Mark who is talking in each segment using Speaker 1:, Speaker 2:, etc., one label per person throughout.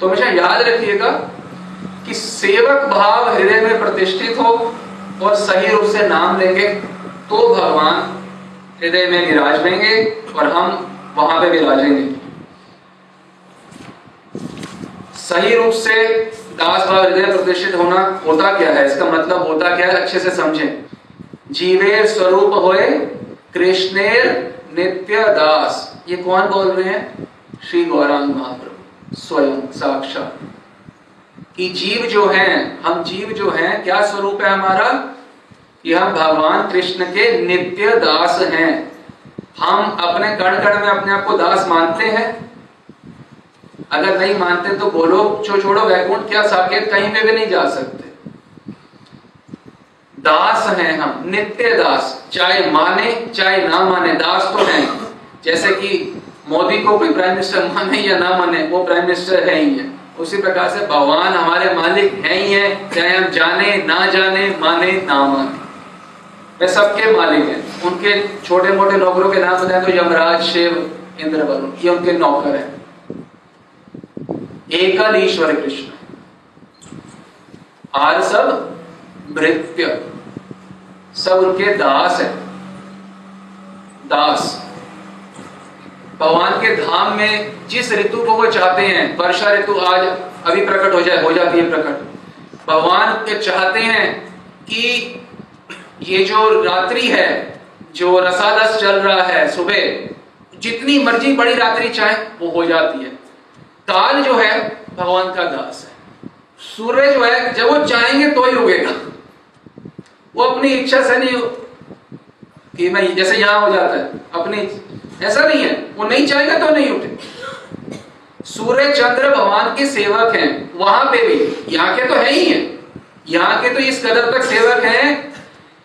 Speaker 1: तो हमेशा याद रखिएगा कि सेवक भाव हृदय में प्रतिष्ठित हो और सही रूप से नाम लेंगे तो भगवान हृदय में विराजेंगे और हम वहाँ पे विराजेंगे सही रूप से दास भाव हृदय प्रतिष्ठित होना होता क्या है? इसका मतलब होता क्या है? अच्छे से समझें। जीवे स्वरूप होए कृष्णेर नित्य दास। ये कौन बोल रहे हैं? श्री गौरांग महाप्रभु। स्वयं साक्षात कि जीव जो है, हम जीव जो है, क्या स्वरूप है हमारा? हम भगवान कृष्ण के नित्य दास हैं। हम अपने कण कण में अपने आप को दास मानते हैं। अगर नहीं मानते तो बोलो, छो छोड़ो, वैकुंठ, क्या साकेत कहीं पे भी नहीं जा सकते? दास हैं हम, नित्य दास। चाहे माने, चाहे ना माने, दास तो हैं। जैसे कि मोदी को कोई प्राइम मिनिस्टर माने या ना माने, वो प्राइम मिनिस्टर है ही है। उसी प्रकार से भगवान हमारे मालिक है ही है, चाहे हम जाने, ना जाने, माने, ना माने। वे सबके मालिक हैं। उनके छोटे मोटे नौकरों के नाम बताए तो यमराज, शिव इंद्र वरुण ये उनके नौकर हैं। एकल ईश्वर कृष्ण। आर सब भृत्य। सब उनके दास है। दास। भगवान के धाम में जिस ऋतु को वो चाहते हैं, वर्षा ऋतु आज अभी प्रकट हो जाए, हो जाती है प्रकट। भगवान के चाहते हैं कि ये जो रात्रि है, जो रसालस चल रहा है सुबह, जितनी मर्ज़ी बड़ी रात्रि चाहे, वो हो जाती है। काल जो है, भगवान का दास है। सूर्य जो है, जब वो चाहेंगे तो ही उगेगा वो अपनी इच्छा से नहीं कि नहीं जैसे यहाँ हो जाता है, अपनी ऐसा नहीं है। वो नहीं चाहेगा तो नहीं उठे। सूर्य चंद्र भगवान के सेवक हैं, वहाँ पे भी। यहाँ के तो है ही है। यहाँ के तो इस कदर तक सेवक हैं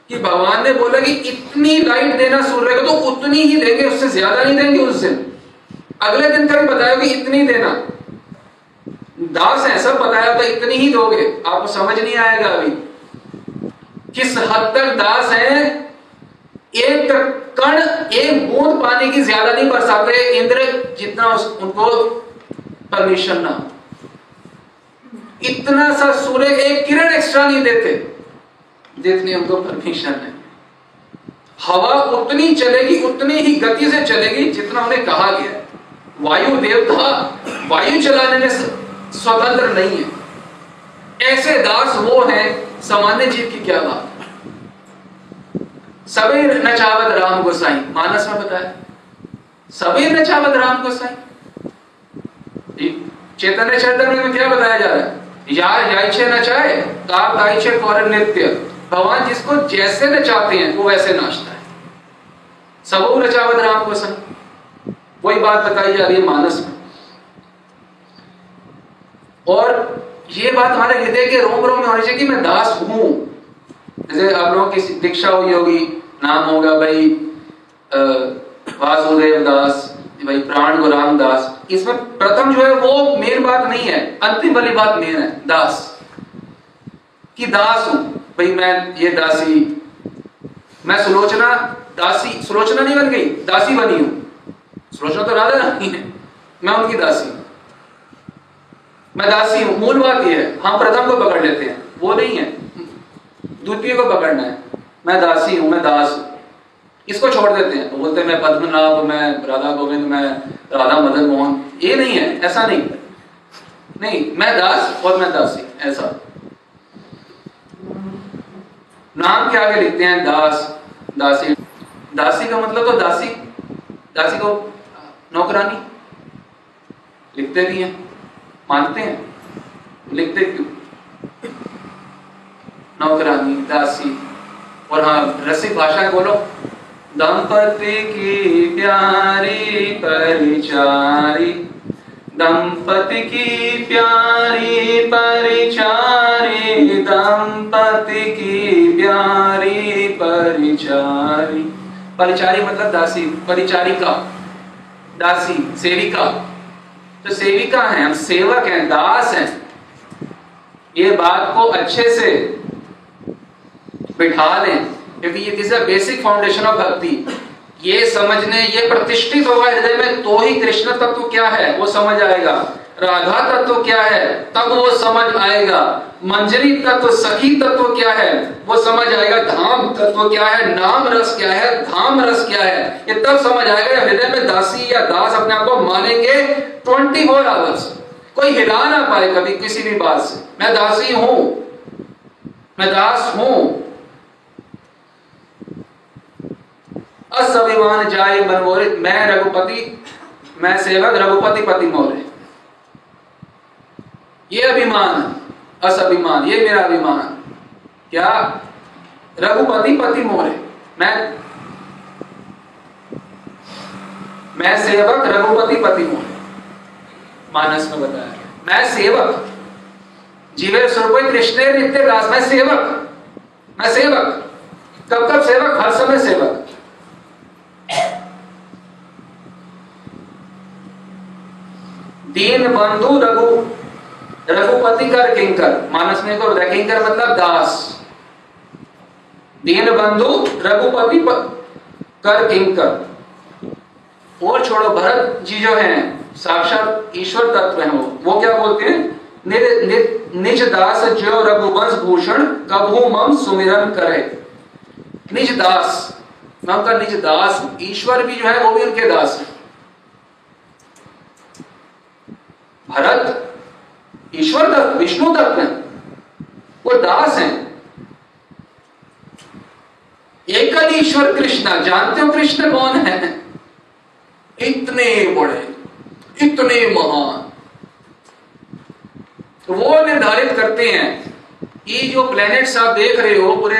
Speaker 1: कि भगवान ने बोला कि इतनी लाइट देना सूर्य को तो उतनी ही देंगे, उससे ज़्यादा नहीं देंगे उस दिन। अगले दिन का भी बताया कि इतनी देना। दास है, सब बताया था इतनी ही दोगे। आपको समझ नहीं आएगा अभी। किस हद तक दास है एक कण एक बूंद पानी की ज़्यादा नहीं बरसाते इंद्र जितना उस, उनको परमिशन ना। इतना सा सूर्य एक किरण एक्स्ट्रा नहीं देते जितनी उनको परमिशन है। हवा उतनी चलेगी उतनी ही गति से चलेगी जितना उन्हें कहा गया वायु देवता वायु चलाने में स्वतंत्र नहीं है। ऐसे दास वो हैं सामान्य जीव की क्या बात? सभी नचावत राम गोसाई। मानस में बताया। सभी नचावत राम गोसाई। चैतन्य चैतन्य में क्या बताया जा रहा है? यार याइछे नचाए ताप ताइछे कौर नित्य। भगवान जिसको जैसे नचाते हैं, वो वैसे नाचता है। सबो नचावत राम गोसाई। वही बात बताई जा रही है मानस में। और ये बात हमारे हृदय के रोम रोम में होनी चाहिए कि मैं दास हूँ। जैसे आप लोगों की दीक्षा हुई होगी नाम होगा भाई वासुदेव दास, भाई प्राण गुराम दास। इसमें प्रथम जो है वो मेन बात नहीं है, अंतिम वाली बात मेन है, दास। कि दास हूँ। भाई मैं ये दासी, मैं सुलोचना, दासी, सुलोचना नहीं बन गई, दासी बनी हूँ। सुलोचना तो राधा रानी है, मैं उनकी दासी मैं दासी हूँ, मूल बात यह है, हम प्रथम को पकड़ लेते हैं, वो नहीं है। द्वितीय को पकड़ना है। मैं दासी हूँ, मैं दास इसको छोड़ देते हैं। तो बोलते हैं, मैं पद्मनाभ मैं राधा गोविंद, मैं राधा मदन मोहन। ये नहीं है, ऐसा नहीं नहीं, मैं दास और मैं दासी, ऐसा। नाम के आगे लिखते हैं, दास, दासी। दासी का मतलब तो दासी दासी को नौकरानी। लिखते भी हैं, मानते हैं। लिखते क्यों? नौकरानी, दासी। और हाँ रसिक भाषा बोलो। दंपति की प्यारी परिचारी। दंपति की प्यारी परिचारी। दंपति की प्यारी परिचारी। परिचारी मतलब दासी, परिचारिका। दासी, सेविका। तो सेविका है, हम सेवक हैं, दास हैं। ये बात को अच्छे से बिठा लें। क्योंकि ये दिस बेसिक फाउंडेशन ऑफ़ भक्ति ये समझने, ये प्रतिष्ठित होगा हृदय में तो ही कृष्ण तत्व क्या है? वो समझ आएगा। राधा तत्व क्या है? तब वो समझ आएगा। मंजरी तत्व, सखी तत्व क्या है? वो समझ आएगा। धाम तत्व क्या है? नाम रस क्या है? धाम रस क्या है? ये तब समझ आएगा हृदय में दासी या दास अपने आप को मानेंगे ट्वेंटी फोर आवर्स। कोई हिला ना पाए कभी किसी भी बात से। मैं दासी हूँ। मैं दास हूँ। असभिमान जाए मनमोरे, मैं रघुपति, मैं सेवक रघुपति पति मोरे। ये अभिमान, असभिमान, ये मेरा अभिमान। क्या? रघुपति पति मोरे। मैं मैं सेवक रघुपति पति मोरे। मानस में बताया। मैं सेवक। जीवे स्वरूप कृष्ण नित्य दास। मैं सेवक। मैं सेवक। कब कब सेवक? हर समय सेवक। दीन बंधु रघु, रघुपति कर किंकर। मानस में को किंकर मतलब दास। दीन बंधु, रघुपति कर किंकर। और छोड़ो, भरत जी जो हैं, साक्षात ईश्वर तत्व हैं वो। वो क्या बोलते हैं? निज दास जो रघुवंश भूषण, कभू मम सुमिरन करे। निज दास। मैं उनका निज दास ईश्वर भी जो है, वो भी उनके दास है। भरत, ईश्वर तत्व विष्णु तत्व है। वो दास हैं। एकल ईश्वर कृष्ण, जानते हो कृष्ण कौन है? इतने बड़े, इतने महान। तो वो निर्धारित करते हैं। ये जो प्लैनेट्स आप देख रहे हो पूरे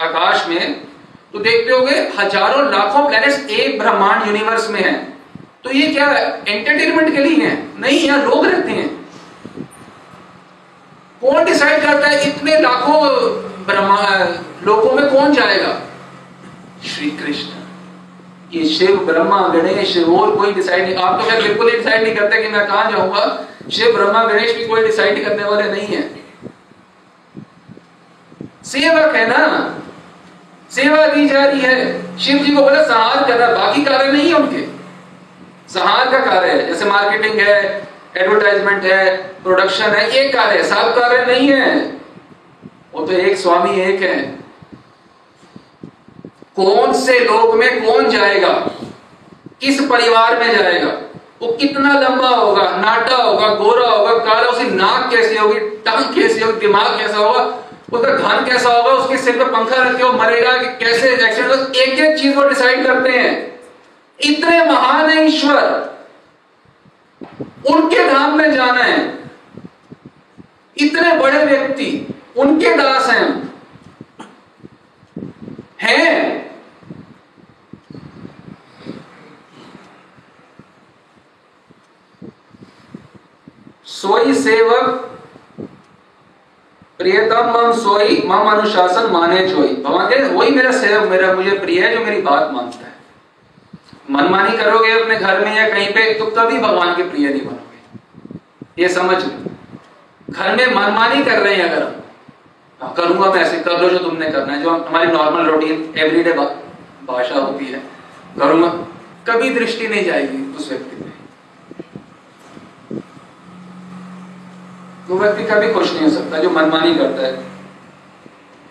Speaker 1: आकाश में तो देखते होगे, हज़ारों लाखों प्लैनेट्स एक ब्रह्मांड यूनिवर्स में है। तो ये क्या एंटरटेनमेंट के लिए है? नहीं, यहाँ लोग रहते हैं। कौन डिसाइड करता है इतने लाखों लोगों में कौन जाएगा? श्री कृष्ण। ये शिव, ब्रह्मा, गणेश, और कोई डिसाइड नहीं। आप तो क्या बिल्कुल डिसाइड नहीं करते कि मैं कहाँ जाऊँगा। शिव, ब्रह्मा, गणेश भी कोई डिसाइड करने वाले नहीं है। सेवक है ना? सेवा दी जा रही है। शिव जी को बोला, संहार करना। बाकी कार्य नहीं है उनके। संहार का कार्य है। जैसे मार्केटिंग है एडवर्टाइजमेंट है प्रोडक्शन है, एक कार्य सब कार्य नहीं है। वो तो एक स्वामी एक है। कौन से लोक में कौन जाएगा? किस परिवार में जाएगा? वो कितना लंबा होगा? नाटा होगा, गोरा होगा, काला उसकी नाक कैसी होगी, टंग कैसी होगी, दिमाग कैसा होगा? उसका धन कैसा होगा? उसके सिर पे पंखा रखे हो, मरेगा, कि कैसे एक्सीडेंट एक एक चीज़ को डिसाइड करते हैं। इतने महान है ईश्वर। उनके धाम में जाना है। इतने बड़े व्यक्ति, उनके दास हैं। हैं। सोई सेवक प्रियतम मम सोई मम अनुशासन माने चोई भगवान कहते वही मेरा सेवक मेरा मुझे प्रिय है जो मेरी बात मानता है। मनमानी करोगे अपने घर में या कहीं पे तो कभी भगवान के प्रिय नहीं बनोगे। ये समझ घर में मनमानी कर रहे हैं अगर हम हाँ, करूँगा मैं ऐसे कर लो जो तुमने करना है जो हमारी नॉर्मल रूटीन एवरीडे भाषा होती है करूँगा। कभी दृष्टि नहीं जाएगी उस व्यक्ति पे। वो व्यक्ति कभी खुश नहीं हो सकता, जो मनमानी करता है।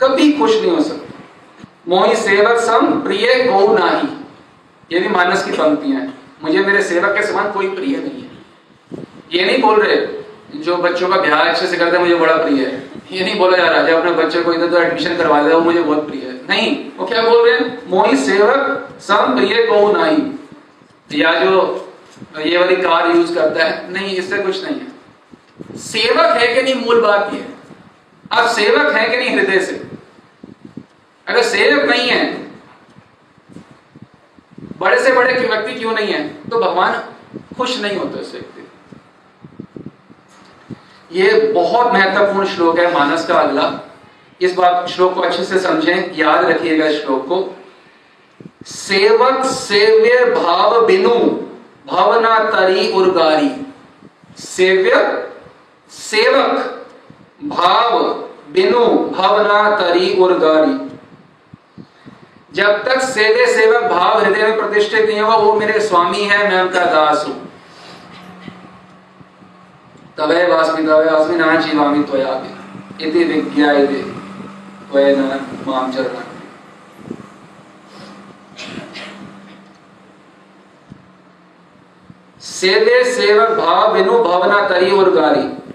Speaker 1: कभी खुश नहीं हो सकता। मोही सेवक सम प्रिय गो नाही। ये भी मानस की पंक्तियाँ हैं। मुझे मेरे सेवक के समान कोई प्रिय नहीं है। ये नहीं बोल रहे, जो बच्चों का ब्याह अच्छे से करते हैं, मुझे बड़ा प्रिय है। ये नहीं बोला जा रहा जब अपने बच्चे को इधर तो एडमिशन करवा दे, वो मुझे बहुत प्रिय है। नहीं, वो क्या बोल रहे हैं? मोही सेवक सम प्रिय गो नाही। या जो ये वाली कार यूज़ करता है, नहीं, इससे कुछ नहीं है। सेवक है कि नहीं मूल बात यह आप सेवक है कि नहीं हृदय से? अगर सेवक नहीं है, बड़े से बड़े व्यक्ति क्यों नहीं है? तो भगवान खुश नहीं होते उस व्यक्ति। ये बहुत महत्वपूर्ण श्लोक है, मानस का अगला। इस बात श्लोक को अच्छे से समझें, याद रखिएगा श्लोक को। सेवक सेव्य भाव बिनु, भावना तरी उर्गारी। सेव्य सेवक, भाव, बिनु, भावना, तरी, और गारी। जब तक सेवे सेवक भाव हृदय में प्रतिष्ठित नहीं होगा, वो मेरे स्वामी है, मैं उनका दास हूँ। तवे वास्मितवे अस्मिन् जीवामि त्वयापि इति विज्ञा विज्ञायते त्वयेन माँ चरणं। सेवे सेवक भाव, बिनु, भवना, तरी, और गारी।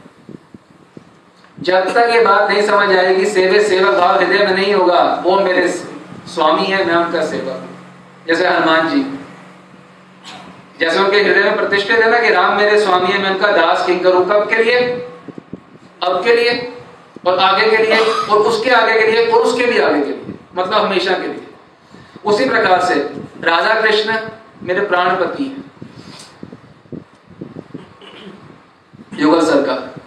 Speaker 1: जब तक ये बात नहीं समझ आएगी, सेवे सेवक भाव हृदय में नहीं होगा। वो मेरे स्वामी है, मैं उनका सेवक जैसे हनुमान जी। जैसे उनके हृदय में प्रतिष्ठित है ना कि राम मेरे स्वामी है, मैं उनका दास किंग करूँ कब के लिए? अब के लिए? और आगे के लिए? और उसके आगे के लिए? और उसके भी आगे के लिए। मतलब हमेशा के लिए। उसी प्रकार से राधा कृष्ण मेरे प्राणपति हैं। युगल सरकार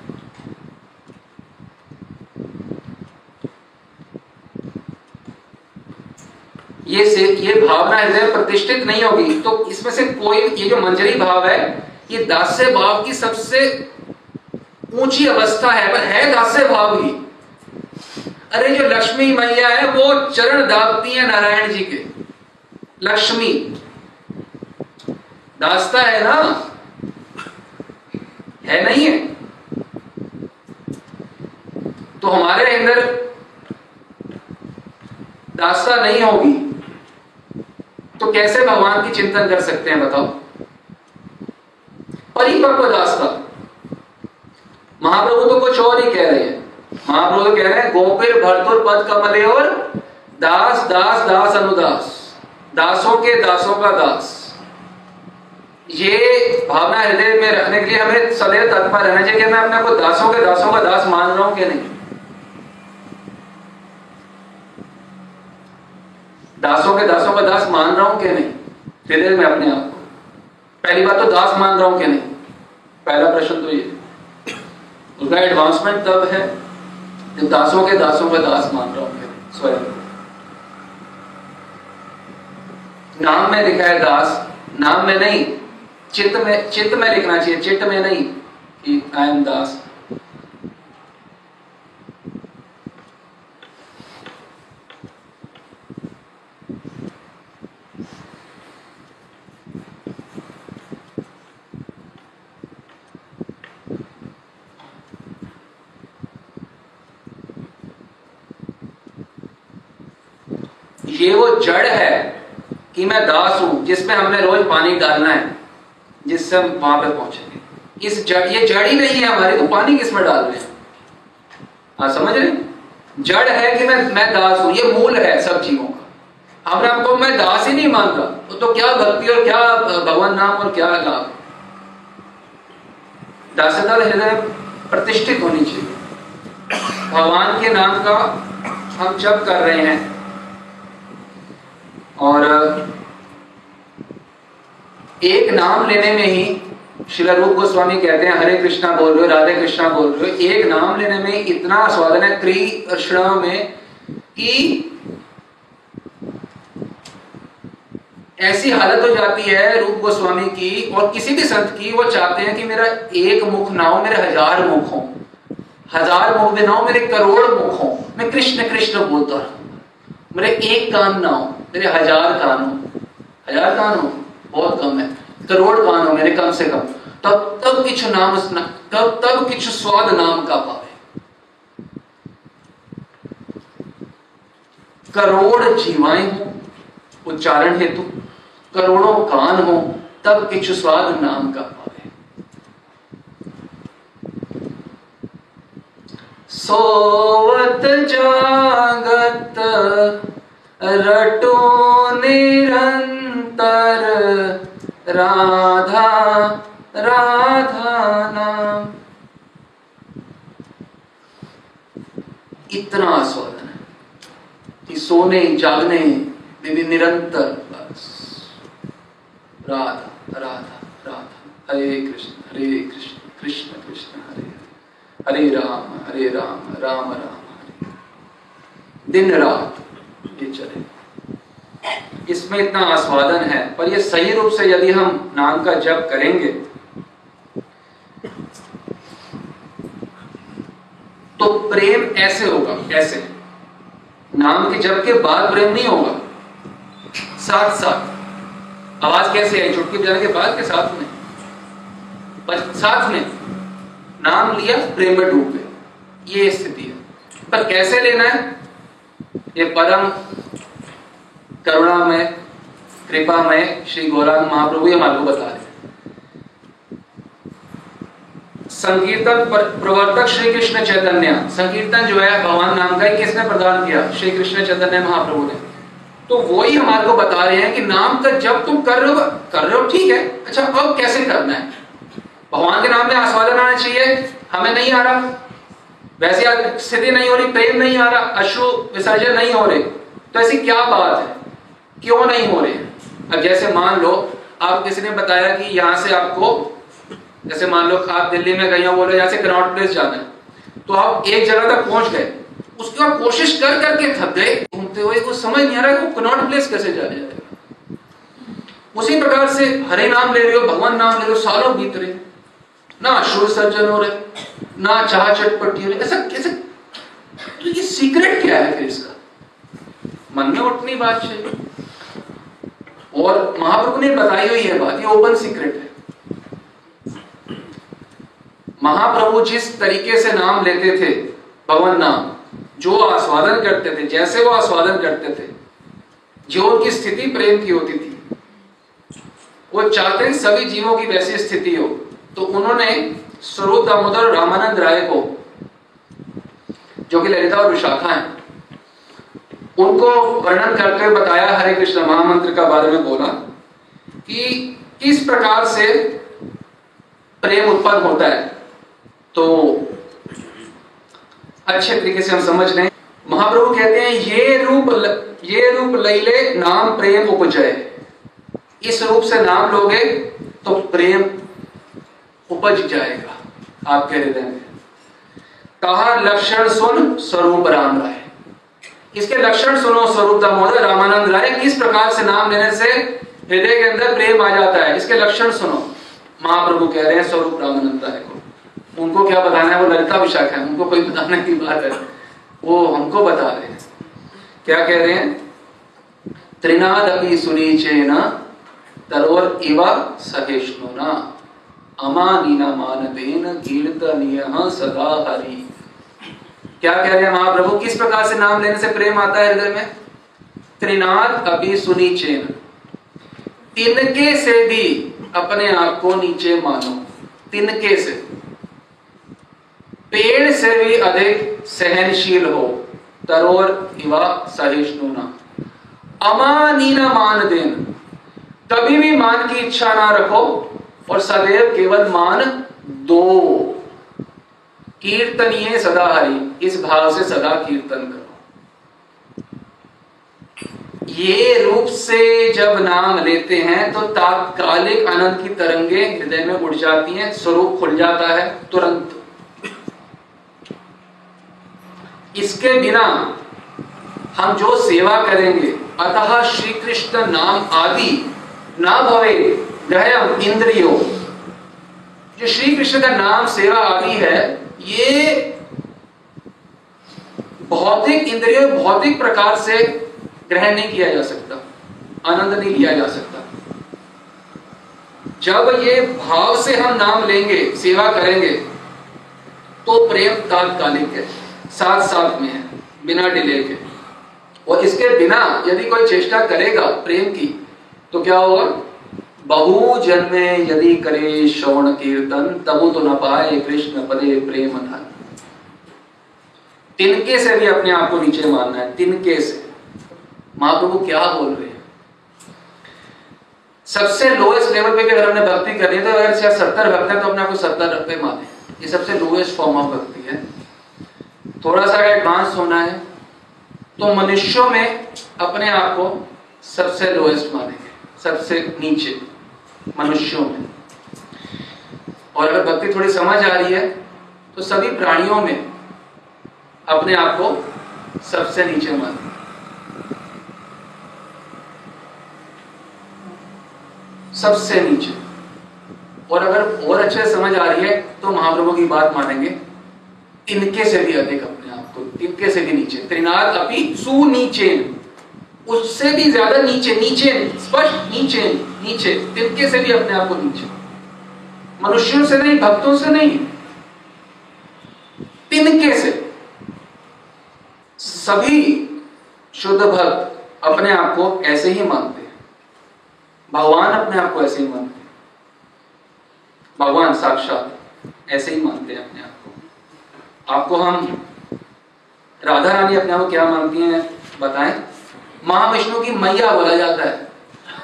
Speaker 1: ये से, ये भावना हृदय प्रतिष्ठित नहीं होगी। तो इसमें से कोई, ये जो मंजरी भाव है, ये दास्य भाव की सबसे ऊँची अवस्था है। पर है दास्य भाव ही। अरे, जो लक्ष्मी मैया है, वो चरण दाबती है नारायण जी के। लक्ष्मी। दास्ता है ना? है नहीं है? तो हमारे अंदर दास्ता नहीं होगी तो कैसे भगवान की चिंतन कर सकते हैं बताओ? परिपक्व दास्ता। महाप्रभु तो कुछ और ही कह रहे हैं। महाप्रभु कह रहे हैं, गोपिर भरतुर पद कमले और दास दास दास अनुदास। दासों के दासों का दास। ये भावना हृदय में रखने के लिए हमें सदैव तत्पर रहना चाहिए कि मैं अपने को दासों के दासों का दास मान रहा हूँ कि नहीं। दासों के दासों का दास मान रहा हूँ कि नहीं? हृदय में अपने आप को। पहली बात तो दास मान रहा हूँ कि नहीं? पहला प्रश्न तो ये। उसका एडवांसमेंट तब है जब दासों के दासों का दास मान रहा हूँ स्वयं नाम में लिखा है दास। नाम में नहीं। चित्त में चित्त में लिखना चाहिए। चित्त में नहीं कि आई एम दास। ये वो जड़ है कि मैं दास हूँ जिसमें हमने रोज पानी डालना है जिससे हम वहाँ पर पहुँचेंगे। इस जड़ ये जड़ ही नहीं है हमारी तो पानी किसमें डाल रहे हैं? हाँ समझ रहे जड़ है कि मैं मैं दास हूँ ये मूल है सब जीवों का। हमने आपको मैं दास ही नहीं मानता तो, तो क्या भक्ति और क्या भगवान नाम और क्या लाभ दासता हृदय प्रतिष्ठित होनी चाहिए। भगवान के नाम का हम जब कर रहे हैं और एक नाम लेने में ही शिला रूप गोस्वामी कहते हैं, हरे कृष्णा बोल रहे हो, राधे कृष्णा बोल रहे हो, एक नाम लेने में इतना स्वादन है कृष्ण में कि ऐसी हालत हो जाती है रूप गोस्वामी की और किसी भी संत की, वो चाहते हैं कि मेरा एक मुख ना हो, मेरे हज़ार मुख हो। हज़ार मुख भी ना हो, मेरे करोड़ मुख हो। मैं कृष्ण कृष्ण बोलता रहूँ। मेरे एक कान ना हो। मेरे हज़ार कान हो। हज़ार कान हो, बहुत कम है। करोड़ कान हो मेरे कम से कम। तब तब किछ नाम तब तब किछ स्वाद नाम का पावे। करोड़ जीवाएँ हो, उच्चारण हेतु। करोड़ों कान हो, तब किछ स्वाद नाम का पावे। सोवत जागत रटो निरंतर, राधा राधा नाम। इतना आस्वादन है कि सोने, जागने में भी निरंतर, बस। राधा राधा राधा। हरे कृष्ण हरे कृष्ण कृष्ण कृष्ण हरे। हरे राम हरे राम राम राम, हरे। दिन, रात। ये चले। इसमें इतना आस्वादन है, पर ये सही रूप से यदि हम नाम का जप करेंगे तो प्रेम ऐसे होगा, ऐसे। नाम के जप के बाद प्रेम नहीं होगा। साथ साथ। आवाज़ कैसे आई? चुटकी बजाने के बाद के साथ में? साथ में। नाम लिया, प्रेम में डूब गए। ये स्थिति है। पर कैसे लेना है? ये परम करुणा में, कृपा में श्री गौरांग महाप्रभु हमारे को बता रहे संकीर्तन प्रवर्तक श्री कृष्ण चैतन्य, संकीर्तन जो है भगवान नाम का ही किसने प्रदान किया? श्री कृष्ण चैतन्य महाप्रभु ने। तो वो ही हमारे को बता रहे हैं कि नाम का जब तुम कर रहे हो, कर रहे हो, ठीक है। अच्छा अब कैसे करना है? भगवान के नाम में आस्वादन आना चाहिए, हमें नहीं आ रहा। वैसी स्थिति नहीं हो रही, प्रेम नहीं आ रहा, अश्रु विसर्जन नहीं हो रहे। तो ऐसी क्या बात है? क्यों नहीं हो रहे? अब जैसे मान लो, आप किसी ने बताया कि यहाँ से आपको, जैसे मान लो, आप दिल्ली में गए हो, बोले यहाँ से कनॉट प्लेस जाना है। तो आप एक जगह तक पहुँच गए। उसके बाद कोशिश कर करके थक गए। घूमते हुए कुछ समझ नहीं आ रहा है कनॉट प्लेस कैसे जाया जाएगा उसी प्रकार से हरे नाम ले रहे हो, भगवान नाम ले रहे हो, सालों बीत रहे। ना अश्रु सर्जन हो रहे, ना चाह चटपटी हो रही, ऐसा कैसे? तो ये सीक्रेट क्या है फिर इसका? मन में उठनी बात चाहिए। और महाप्रभु ने बताई हुई है बात, ये ओपन सीक्रेट है। महाप्रभु जिस तरीके से नाम लेते थे भवन नाम, जो आस्वादन करते थे, जैसे वो आस्वादन करते थे, जो उनकी स्थिति प्रेम की होती थी, वो चाहते सभी जीवों की वैसी स्थिति हो। तो उन्होंने स्वरूप दामोदर रामानंद राय को जो कि ललिता और विशाखा है उनको वर्णन करते हुए बताया हरे कृष्ण महामंत्र का बारे में बोला कि किस प्रकार से प्रेम उत्पन्न होता है। तो अच्छे तरीके से हम समझ लें। महाप्रभु कहते हैं ये रूप ल, ये रूप लैले नाम प्रेम उपजय। इस रूप से नाम लोगे तो प्रेम उपज जाएगा। आपके हृदय में कहा लक्षण सुन, स्वरूप राम राय। इसके लक्षण सुनो, स्वरूप दामोदर, रामानंद राय, किस प्रकार से नाम लेने से हृदय के अंदर प्रेम आ जाता है? इसके लक्षण सुनो। महाप्रभु कह रहे हैं, स्वरूप रामानंद राय को। उनको क्या बताना है? वो ललिता विशाख है। उनको कोई बताने की बात है। वो हमको बता रहे हैं। क्या कह रहे हैं? त्रिनाद अपनी सुनीचे न तरोर इवा सहिष्णुना। अमानीना मानतेन कीर्तनीय सदा हरि। क्या कह रहे हैं महाप्रभु? किस प्रकार से नाम लेने से प्रेम आता है हृदय में? त्रिनाद अभी सुनीचेन तिनके से भी अपने आप को नीचे मानो। तिनके से। पेड़ से भी अधिक सहनशील हो। तरोर इवा सहिष्णुना। अमानीना मान देन। कभी भी मान की इच्छा ना रखो। और सदैव केवल मान दो कीर्तनीय सदा हरि इस भाव से सदा कीर्तन करो। ये रूप से जब नाम लेते हैं तो तात्कालिक आनंद की तरंगे हृदय में उड़ जाती हैं, स्वरूप खुल जाता है, तुरंत। इसके बिना हम जो सेवा करेंगे, अतः श्री कृष्ण नाम आदि ना भवे। ग्रहम इंद्रियो। जो श्री कृष्ण का नाम सेवा आदि है, ये भौतिक इंद्रियों भौतिक प्रकार से ग्रहण नहीं किया जा सकता, आनंद नहीं लिया जा सकता। जब ये भाव से हम नाम लेंगे, सेवा करेंगे तो प्रेम तात्कालिक है साथ साथ में है, बिना डिले के। और इसके बिना यदि कोई चेष्टा करेगा प्रेम की तो क्या होगा? बहु जन्मे यदि करे श्रवण कीर्तन, तबु तो न पाए कृष्ण पदे प्रेम धन। तिनके से भी अपने आप को नीचे मानना है, तिनके से। महाप्रभु क्या बोल रहे हैं? सबसे लोएस्ट लेवल पे अगर हमने भक्ति करनी है तो अगर सत्तर भक्त है तो अपने आप को सत्तर पे माने। ये सबसे लोएस्ट फॉर्म ऑफ़ भक्ति है। थोड़ा सा एडवांस होना है तो मनुष्यों में अपने आप को सबसे लोएस्ट मानेंगे, सबसे नीचे। मनुष्यों में। और अगर भक्ति थोड़ी समझ आ रही है तो सभी प्राणियों में अपने आप को सबसे नीचे मान सबसे नीचे। और अगर और अच्छे समझ आ रही है तो महाप्रभु की बात मानेंगे। इनके से भी अधिक अपने आप को, इनके से भी नीचे। त्रिनाद अपनी सुनीचे। उससे भी ज़्यादा नीचे नीचे, स्पष्ट नीचे। नीचे, तिनके से भी अपने आप को नीचे। मनुष्यों से नहीं, भक्तों से नहीं। तिनके से। सभी शुद्ध भक्त अपने आप को ऐसे ही मानते हैं। भगवान अपने आप को ऐसे ही मानते हैं। भगवान साक्षात ऐसे ही मानते हैं अपने आप को। आपको हम राधा रानी अपने आप को क्या मानती हैं, बताएँ? महाविष्णु की मैया बोला जाता है।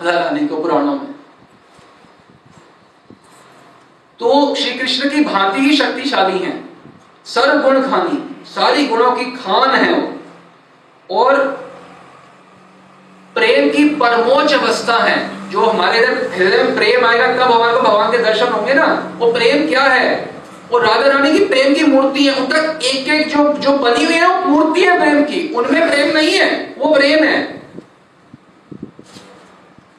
Speaker 1: रानी को पुराणों में। तो श्री कृष्ण की भांति ही शक्तिशाली हैं। सर्व गुण खानी, सारी गुणों की खान है वो। और प्रेम की परमोच्च अवस्था है। जो हमारे हृदय में प्रेम आएगा, तब भगवान को भगवान के दर्शन होंगे ना। वो प्रेम क्या है? वो राधा रानी की प्रेम की मूर्ति है। उनका एक एक जो जो बनी हुई है, वो मूर्ति है प्रेम की। उनमें प्रेम नहीं है, वो प्रेम है।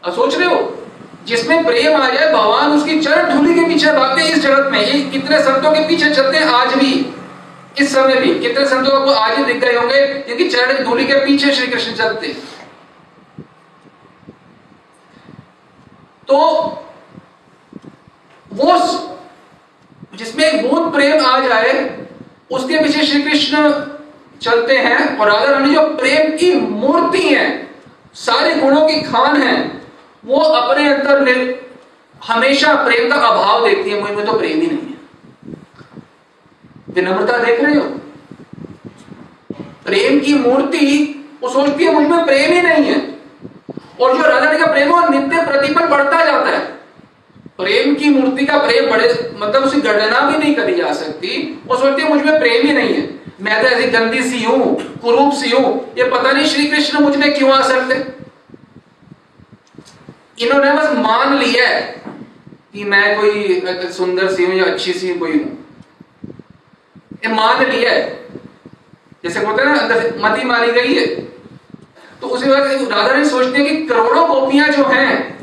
Speaker 1: अब सोच रहे हो, जिसमें प्रेम आ जाए, भगवान उसकी चरण धूली के पीछे भागते इस जगत में। ये कितने संतों के पीछे चलते हैं आज भी, इस समय भी। कितने संतों को आज ही दिख गए होंगे, जिनकी चरण धूली के पीछे श्री कृष्ण चलते तो वो जिसमें एक बूंद प्रेम आ जाए, उसके पीछे श्री कृष्ण चलते हैं। और राधा रानी, जो प्रेम की मूर्ति है, सारे गुणों की खान है वो अपने अंदर हमेशा प्रेम का अभाव देखती है मुझमें तो प्रेम ही नहीं है। विनम्रता देख रहे हो? प्रेम की मूर्ति वो सोचती है मुझमें प्रेम ही नहीं है। और जो राधा का प्रेम है नित्य प्रतिपल बढ़ता जाता है। प्रेम की मूर्ति का प्रेम बड़े मतलब उसे गणना भी नहीं करी जा सकती। वो सोचती है मुझमें प्रेम ही नहीं है। मैं तो ऐसी गंदी सी हूँ, कुरूप सी हूँ। ये पता नहीं श्री कृष्ण मुझमें क्यों आ सकते? इन्होंने बस मान लिया है कि मैं कोई सुंदर सी हूँ या अच्छी सी कोई हूँ। ये मान लिया है। जैसे बोलते हैं ना, अंदर से मती मारी गई है। तो उसी वजह राधा रानी सोचते हैं कि करोड़ों गोपियाँ जो हैं,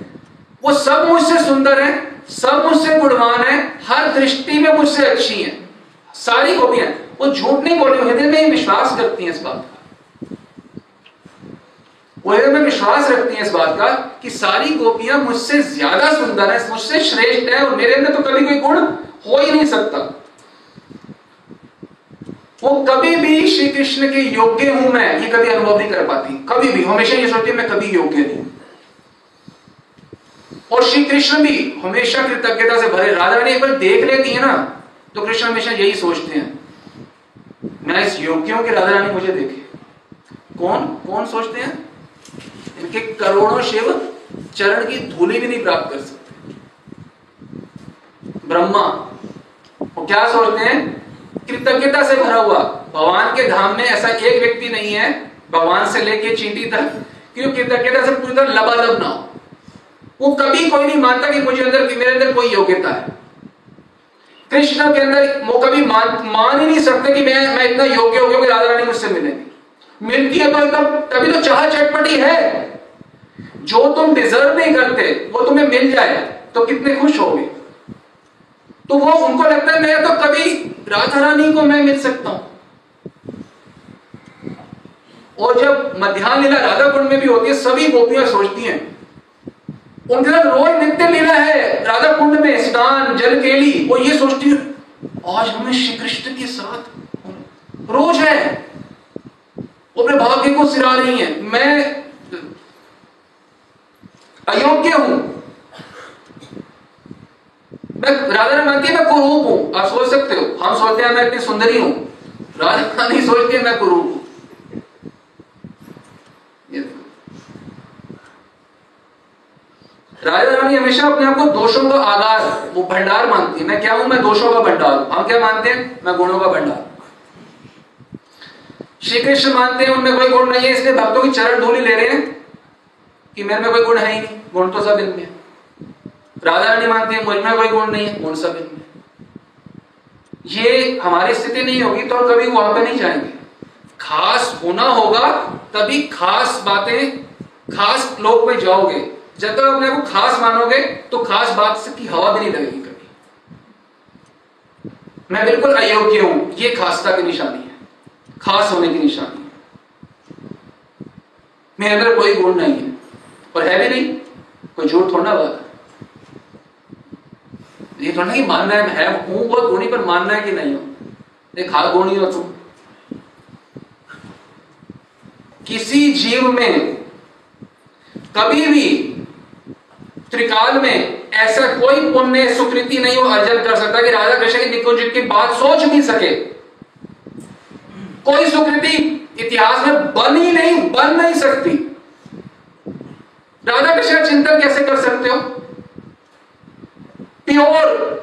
Speaker 1: वो सब मुझसे सुंदर हैं, सब मुझसे गुणवान है, हर दृष्टि में मुझसे अच्छी हैं। सारी गोपियाँ, वो झूठ नहीं बोल रही हृदय में विश्वास करती हैं इस बात का। वो में विश्वास रखती है इस बात का कि सारी गोपियाँ मुझसे ज़्यादा सुंदर है, मुझसे श्रेष्ठ है और मेरे अंदर तो कभी कोई गुण हो ही नहीं सकता। वो कभी भी श्री कृष्ण के योग्य हूँ मैं, ये कभी अनुभव नहीं कर पाती। कभी भी, हमेशा ये सोचती मैं कभी योग्य नहीं और श्री कृष्ण भी हमेशा कृतज्ञता से भरे। राधा रानी एक बार देख लेती है ना तो कृष्ण हमेशा यही सोचते हैं, मैं इस योग्यों की राधा रानी मुझे देखे। कौन? कौन सोचते हैं? इनके करोड़ों शिव चरण की धूली भी नहीं प्राप्त कर सकते। ब्रह्मा, वो क्या सोचते हैं? कृतज्ञता से भरा हुआ। भगवान के धाम में ऐसा एक व्यक्ति नहीं है, भगवान से लेके चींटी तक क्यों कृतज्ञता से पूरी तरह लबालब ना हो। वो कभी कोई नहीं मानता कि मुझे अंदर मेरे अंदर कोई योग्यता है। कृष्ण के अंदर वो कभी मान मान ही नहीं सकते कि मैं मैं इतना योग्य हो गया राधा रानी मुझसे मिलेगी। मिलती है तो एकदम, तभी तो चाह चटपटी है। जो तुम डिजर्व नहीं करते, वो तुम्हें मिल जाए तो कितने खुश होगे। तो वो उनको लगता है, मैं तो कभी राधा रानी को मैं मिल सकता हूँ। और जब मध्यान्ह लीला राधा कुंड में भी होती है, सभी गोपियाँ सोचती हैं। उनके साथ रोज नित्य लीला है राधा कुंड में स्नान, जल केली, वो ये सोचती है, आज हमें श्री कृष्ण के साथ रोज है। अपने भाग्य को सिरा रही है। मैं अयोग्य हूँ। मैं राधा मानती है मैं कुरूप हूँ। आप सोच सकते हो, हम सोचते हैं मैं इतनी सुंदरी हूँ। राधा नहीं सोचती है मैं कुरूप हूँ। राजा रानी हमेशा अपने आप को दोषों का आधार, वो भंडार मानती है। मैं क्या हूँ? मैं दोषों का भंडार हूँ। हम क्या मानते हैं? मैं गुणों का भंडार श्री कृष्ण मानते हैं, उनमें कोई गुण नहीं है, इसलिए भक्तों की चरण धूली ले रहे हैं कि मेरे में कोई गुण है ही नहीं। गुण तो सब इनमें राधा रानी मानती है, मुझमें कोई गुण नहीं है, गुण सब इनमें ये हमारी स्थिति नहीं होगी तो हम कभी वहाँ पे नहीं जाएँगे। खास होना होगा, तभी खास बातें, खास लोग में जाओगे। जब तक अपने को खास मानोगे तो खास बात से की हवा भी नहीं लगेगी कभी। मैं बिल्कुल अयोग्य हूँ, ये खासता की निशानी है। खास होने की निशानी मेरे अंदर कोई गुण नहीं है, और है भी नहीं, कोई झूठ थोड़ा बात। ये थोड़ा कि मानना है है बहुत गुणी, पर मानना है कि नहीं हो? एक हाथ गुणी हो तुम। किसी जीव में, कभी भी, त्रिकाल में ऐसा कोई पुण्य, सुकृति नहीं हो, अर्जन कर सकता कि राधा कृष्ण की निकुंज की बात सोच भी सके। कोई सुकृति इतिहास में बन नहीं बन नहीं सकती। राधा कृष्ण चिंतन कैसे कर सकते हो? प्योर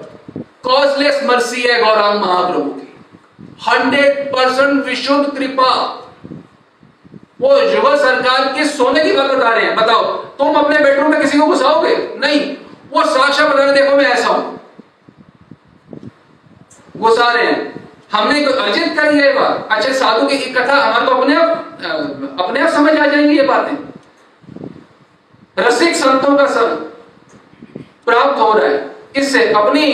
Speaker 1: कॉजलेस मर्सी है गौरांग महाप्रभु की। हंड्रेड परसेंट विशुद्ध कृपा। वो युवा सरकार के सोने की बात बता रहे हैं। बताओ, तुम अपने बेडरूम में किसी को घुसाओगे? नहीं। वो साक्षा बता रहे देखो मैं ऐसा हूँ। घुसा रहे हैं। हमने अर्जित करी है बात? अच्छे, साधु की कथा हमारे को अपने आप अपने आप समझ आ जाएँगी ये बातें। रसिक संतों का सब प्राप्त हो रहा है। इससे अपनी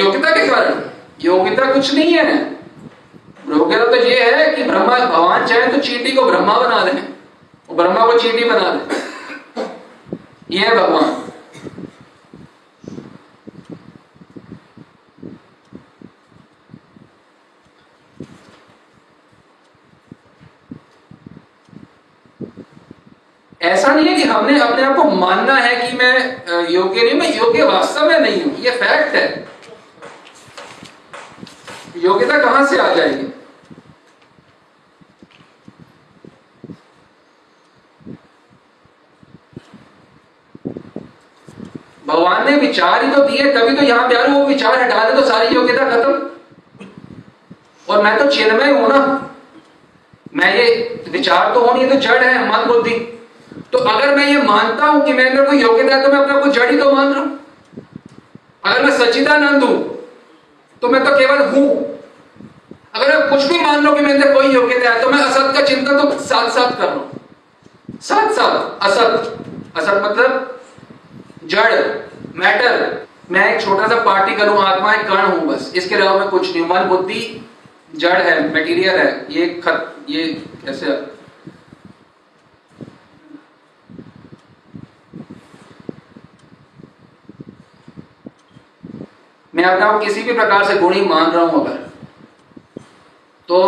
Speaker 1: योग्यता के कारण। योग्यता कुछ नहीं है। योग्यता तो ये है कि ब्रह्मा, भगवान चाहे तो चीटी को ब्रह्मा बना दें ब्रह्मा को चीटी बना दे। ये भगवान। ऐसा नहीं है कि हमने अपने आप को मानना है कि मैं योग्य नहीं मैं योग्य वास्तव में नहीं हूँ। ये फैक्ट है। योग्यता कहाँ से आ जाएगी? भगवान ने विचार ही तो दिए, तभी तो यहाँ पे आ वो विचार हटा दे तो सारी योग्यता खत्म। और मैं तो चिन्हमय हूँ ना। मैं ये, विचार तो होनी तो जड़ है मन बुद्धि। तो अगर मैं ये मानता हूँ कि मेरे अंदर कोई योग्यता है तो मैं अपने को जड़ ही तो मान रहा हूँ? अगर मैं सचिदानंद हूँ तो मैं तो केवल हूँ। अगर मैं कुछ भी मान लो कि मेरे अंदर कोई योग्यता है तो मैं असत का चिंतन तो साथ साथ कर रहा हूँ। साथ साथ असत। असत मतलब जड़, मैटर। मैं एक छोटा सा पार्टिकल हूँ आत्मा एक कण हूँ बस। इसके अलावा मैं कुछ नहीं मन बुद्धि जड़ है मटेरियल है। ये खत, ये कैसे मैं अपने आप किसी भी प्रकार से गुणी मान रहा हूँ अगर तो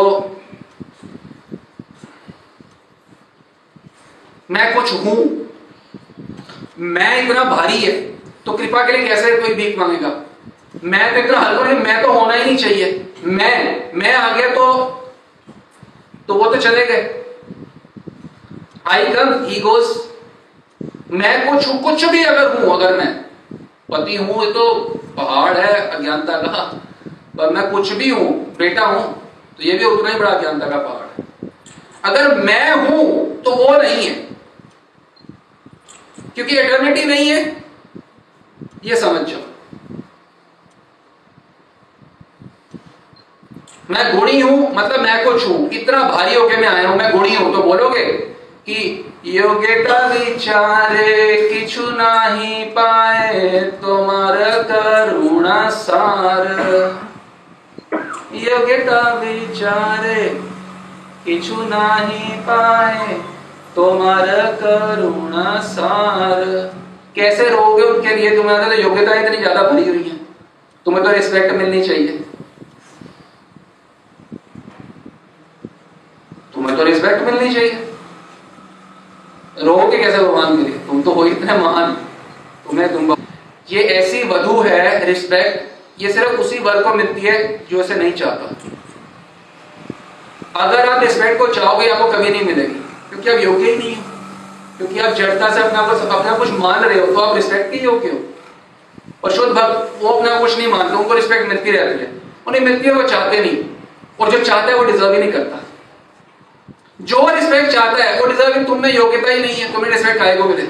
Speaker 1: मैं कुछ हूँ, मैं इतना भारी है तो कृपा के लिए कैसे कोई भीख मांगेगा? मैं तो इतना हल्का नहीं मैं तो होना ही नहीं चाहिए। मैं मैं आ गया तो तो वो तो चले गए। आई कम गोज मैं कुछ कुछ भी अगर हूँ, अगर मैं पति हूँ, ये तो पहाड़ है, अज्ञानता का पर मैं कुछ भी हूँ, बेटा हूँ तो ये भी उतना ही बड़ा अज्ञानता का पहाड़ है। अगर मैं हूँ तो वो नहीं है। क्योंकि एटर्निटी नहीं है, ये समझ जाओ। मैं गुणी हूँ मतलब मैं कुछ हूँ, इतना भारी होके मैं आया हूँ, मैं गुणी हूँ तो बोलोगे? कि योग्यता विचारे किछु नहीं पाए तुम्हार करुणा सार। योग्यता विचारे किछु नहीं पाए तुम्हार करुणा सार। कैसे रहोगे उनके लिए? तुम्हारे तो योग्यता इतनी ज़्यादा भरी हुई है। तुम्हें तो रिस्पेक्ट मिलनी चाहिए। तुम्हें तो रिस्पेक्ट मिलनी चाहिए। रहोगे कैसे भगवान के लिए? तुम तो हो इतने महान तुम्हें तुम ये ऐसी वधु है रिस्पेक्ट ये सिर्फ़ उसी वर्ग को मिलती है जो इसे नहीं चाहता। अगर आप रिस्पेक्ट को चाहोगे, आपको कभी नहीं मिलेगी। क्योंकि आप योग्य ही नहीं हो। क्योंकि आप जड़ता से अपना अपना कुछ मान रहे हो तो आप रिस्पेक्ट के योग्य हो। और शुद्ध भक्त, वो अपना कुछ नहीं मानते, उनको रिस्पेक्ट मिलती रहती है। उन्हें मिलती है, वो चाहते नहीं। और जो चाहता है, वो डिजर्व ही नहीं करता। जो रिस्पेक्ट चाहता है, वो डिजर्विंग तुम में योग्यता ही नहीं है, तुम्हें रिस्पेक्ट को मिले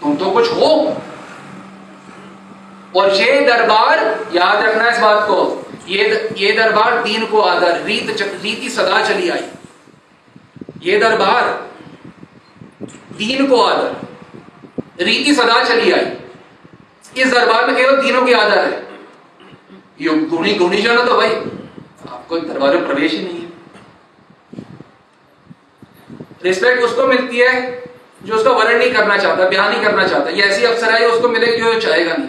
Speaker 1: तुम तो कुछ हो। और ये दरबार याद रखना इस बात को, ये ये दरबार दीन को आदर रीत रीति सदा चली आई। ये दरबार दीन को आदर रीति सदा चली आई। इस दरबार में केवल दीनों की आदर है ये गुणी गुणी जाना तो भाई, आपको दरबार में प्रवेश ही नहीं है। रिस्पेक्ट उसको मिलती है जो उसका वर्ण नहीं करना चाहता ब्याह नहीं करना चाहता। ये ऐसी अफसर है उसको मिलेगी जो चाहेगा नहीं।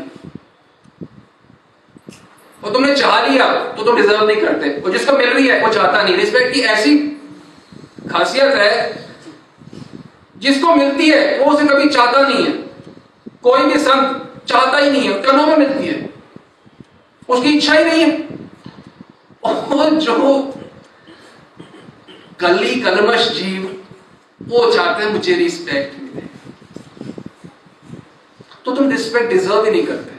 Speaker 1: और तुमने चाह लिया तो तुम डिजर्व नहीं करते। और जिसको मिल रही है, वो चाहता नहीं। रिस्पेक्ट की ऐसी खासियत है, जिसको मिलती है, वो उसे कभी चाहता नहीं है। कोई भी संत चाहता ही नहीं है, कनों में मिलती है। उसकी इच्छा ही नहीं है। और जो कली कलमश जीव वो चाहते हैं मुझे रिस्पेक्ट मिले। तो तुम रिस्पेक्ट डिजर्व ही नहीं करते।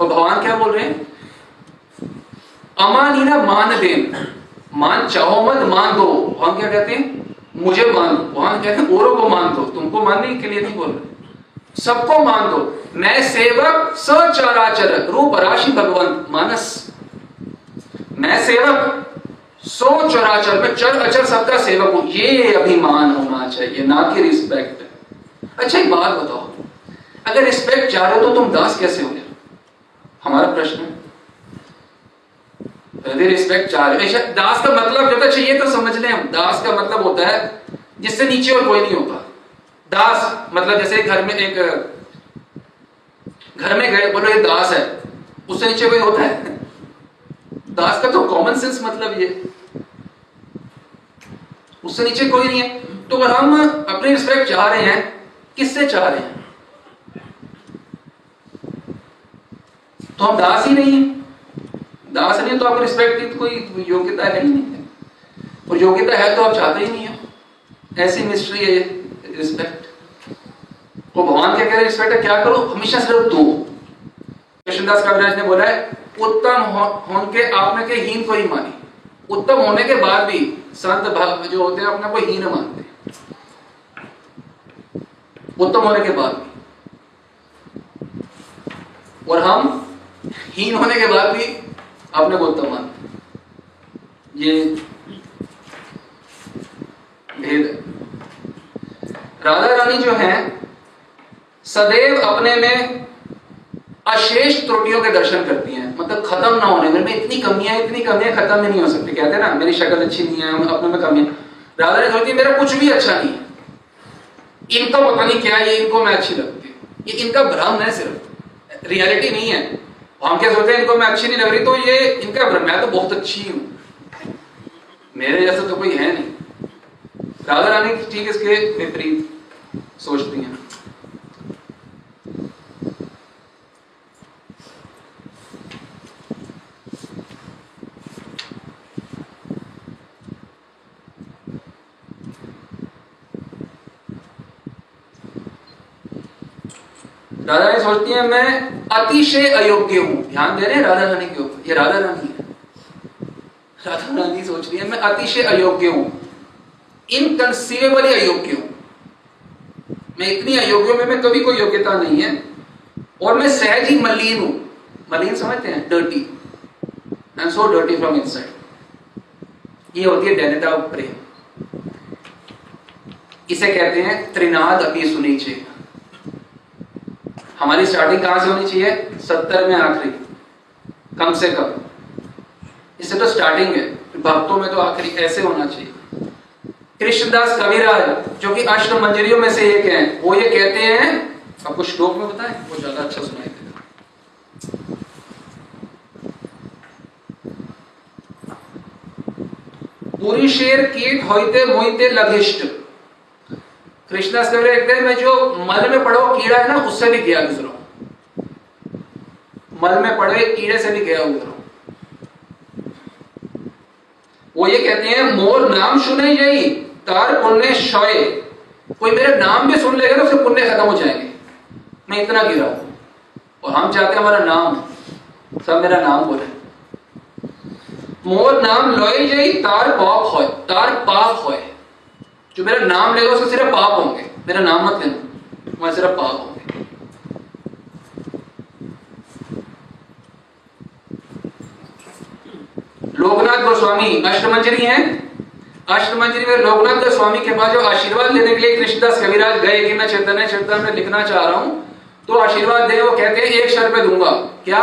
Speaker 1: और भगवान क्या बोल रहे हैं? अमान ही ना मान देन। मान चाहो मत, मान दो। भगवान क्या कहते हैं? मुझे मान दो। भगवान कहते हैं, औरों को मान दो। तुमको मानने के लिए नहीं बोल रहे। सबको मान दो। मैं सेवक सचराचर, रूप राशि भगवंत, मानस। मैं सेवक सो चराचर में चर, अचर सबका सेवक हूँ। ये अभिमान होना चाहिए, ना कि रिस्पेक्ट अच्छा एक बात बताओ। अगर रिस्पेक्ट चाह रहे हो तो तुम दास कैसे हो हमारा प्रश्न है। यदि रिस्पेक्ट चाह रहे दास का मतलब जो चाहिए तो समझ लें हम। दास का मतलब होता है जिससे नीचे और कोई नहीं होता। दास मतलब जैसे घर में एक, घर में गए, बोलो, ये दास है। उससे नीचे कोई होता है? दास का तो कॉमन सेंस मतलब ये। उससे नीचे कोई नहीं है। तो अगर हम अपनी रिस्पेक्ट चाह रहे हैं, किससे चाह रहे हैं? तो हम दास ही नहीं है। दास नहीं तो आपको रिस्पेक्ट की कोई योग्यता है ही नहीं है। और योग्यता है तो आप चाहते ही नहीं हो। ऐसी मिस्ट्री है रिस्पेक्ट वो भगवान क्या कह रहे रिस्पेक्ट है? क्या करो? हमेशा सिर्फ़ दो। कृष्णदास कविराज ने बोला है, उत्तम होने के आपने के हीन को ही मानी। उत्तम होने के बाद भी संत जो होते हैं, अपने को हीन मानते उत्तम होने के बाद भी। और हम हीन होने के बाद भी अपने को उत्तम मानते ये भेद राधा रानी जो है, सदैव अपने में अशेष त्रुटियों के दर्शन करती हैं। मतलब खत्म ना होने। मेरे में इतनी कमियाँ इतनी कमियाँ खत्म नहीं हो सकती। कहते हैं ना, मेरी शक्ल अच्छी नहीं है, अपने में कमियाँ राधा रानी सोचती मेरा कुछ भी अच्छा नहीं है। इनको पता नहीं क्या ये इनको मैं अच्छी लगती ये इनका भ्रम है सिर्फ़। रियलिटी नहीं है। हम क्या सोचते हैं, इनको मैं अच्छी नहीं लग रही तो ये इनका भ्रम मैं तो बहुत अच्छी हूँ। मेरे जैसा तो कोई है नहीं। राधा रानी ठीक इसके विपरीत सोचती हैं। राधा रानी सोचती है, मैं अतिशय अयोग्य हूँ। ध्यान दे रहे हैं, राधा रानी के ऊपर। ये राधा रानी है। राधा रानी सोच रही है, मैं अतिशय अयोग्य हूँ। इनकंसीवेबली अयोग्य हूँ। मैं इतनी अयोग्य में मैं कभी कोई योग्यता नहीं है और मैं सहज ही मलिन हूँ। मलिन समझते हैं? Dirty am so dirty from inside ये होती है डेनिटा प्रेम। इसे कहते हैं त्रिनाद अपी सुनी चाहिए हमारी स्टार्टिंग कहाँ से होनी चाहिए? सत्तर में आखिरी। कम से कम। इससे तो स्टार्टिंग है। भक्तों में तो आखिरी ऐसे होना चाहिए। कृष्णदास कविराज, जो कि अष्ट मंजरियों में से एक है, वो ये कहते हैं आपको श्लोक में बताए, वो ज़्यादा अच्छा सुनाई देगा। पूरी शेर कीट होते मोइते लघिष्ट। कृष्णा से कहते हैं मैं जो मल में पड़ो कीड़ा है ना, उससे भी गया गुजरो मल में पड़े कीड़े से भी गया गुजरो वो ये कहते हैं, मोर नाम सुने यही, तार पुण्य शय कोई मेरे नाम भी सुन लेगा तो उसके पुण्य खत्म हो जाएँगे। मैं इतना गिरा हूँ। और हम चाहते हैं, हमारा नाम, सब मेरा नाम बोले। मोर नाम लोई जई तार पाप हो तार पाप होए। जो मेरा नाम लेगा उसको सिर्फ़ पाप होंगे। मेरा नाम मत लेना। वहाँ सिर्फ़ पाप होंगे। लोकनाथ गोस्वामी, अष्टमंजरी हैं। अष्टमंजरी में लोकनाथ गोस्वामी के पास जो आशीर्वाद लेने के लिए कृष्णदास कविराज गए कि मैं चैतन्य चैतन्य में लिखना चाह रहा हूँ तो आशीर्वाद दे वो कहते हैं, एक शर्त पे दूँगा। क्या?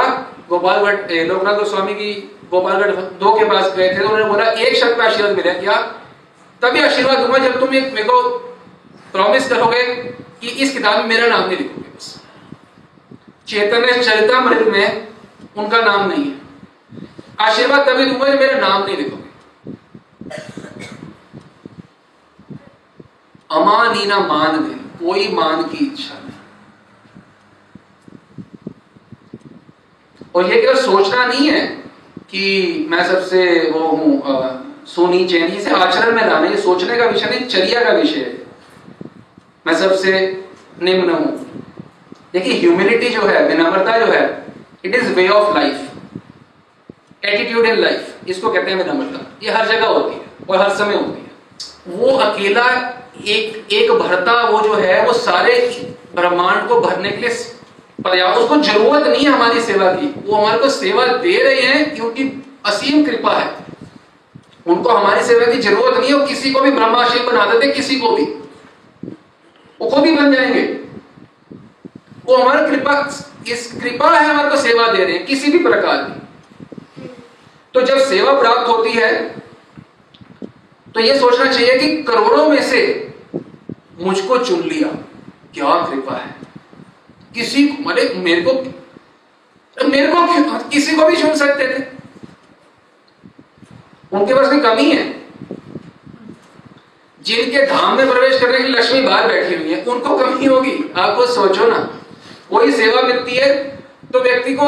Speaker 1: गोपालगढ़ लोकनाथ गोस्वामी की गोपालगढ़ दो के पास गए थे तो उन्होंने बोला, एक शर्त पे आशीर्वाद मिला। क्या? तभी आशीर्वाद दूँगा जब तुम एक मेरे को प्रॉमिस करोगे कि इस किताब में मेरा नाम नहीं लिखोगे बस। चैतन्य चरितमृत में उनका नाम नहीं है। आशीर्वाद तभी दूँगा जब मेरा नाम नहीं लिखोगे। अमानीना मान दे, कोई मान की इच्छा नहीं। और ये केवल सोचना नहीं है कि मैं सबसे वो हूँ सोनी चैनी से आचरण में लाना, ये सोचने का विषय नहीं, चर्या का विषय है। मैं सबसे निम्न हूँ। देखिए ह्यूमिलिटी जो है, विनम्रता जो है it is way of life attitude in life इसको कहते हैं विनम्रता। ये हर जगह होती है और हर समय होती है। वो अकेला, एक एक भरता वो जो है, वो सारे ब्रह्मांड को भरने के लिए पर्याप्त, उसको ज़रूरत नहीं है हमारी सेवा की। वो हमारे को सेवा दे रहे हैं क्योंकि असीम कृपा है। उनको हमारी सेवा की ज़रूरत नहीं है किसी को भी ब्रह्माशील बना देते, किसी को भी। वो खुद ही बन जाएँगे। वो हमारी कृपा, इस कृपा है हमारे को सेवा दे रहे हैं, किसी भी प्रकार की। तो जब सेवा प्राप्त होती है तो ये सोचना चाहिए कि करोड़ों में से मुझको चुन लिया। क्या कृपा है? किसी को मेरे मेरे को मेरे को किसी को भी चुन सकते थे। उनके पास में कमी है। जिनके धाम में प्रवेश करने की लक्ष्मी बाहर बैठी हुई है, उनको कमी होगी। आपको सोचो ना। कोई सेवा मिलती है तो व्यक्ति को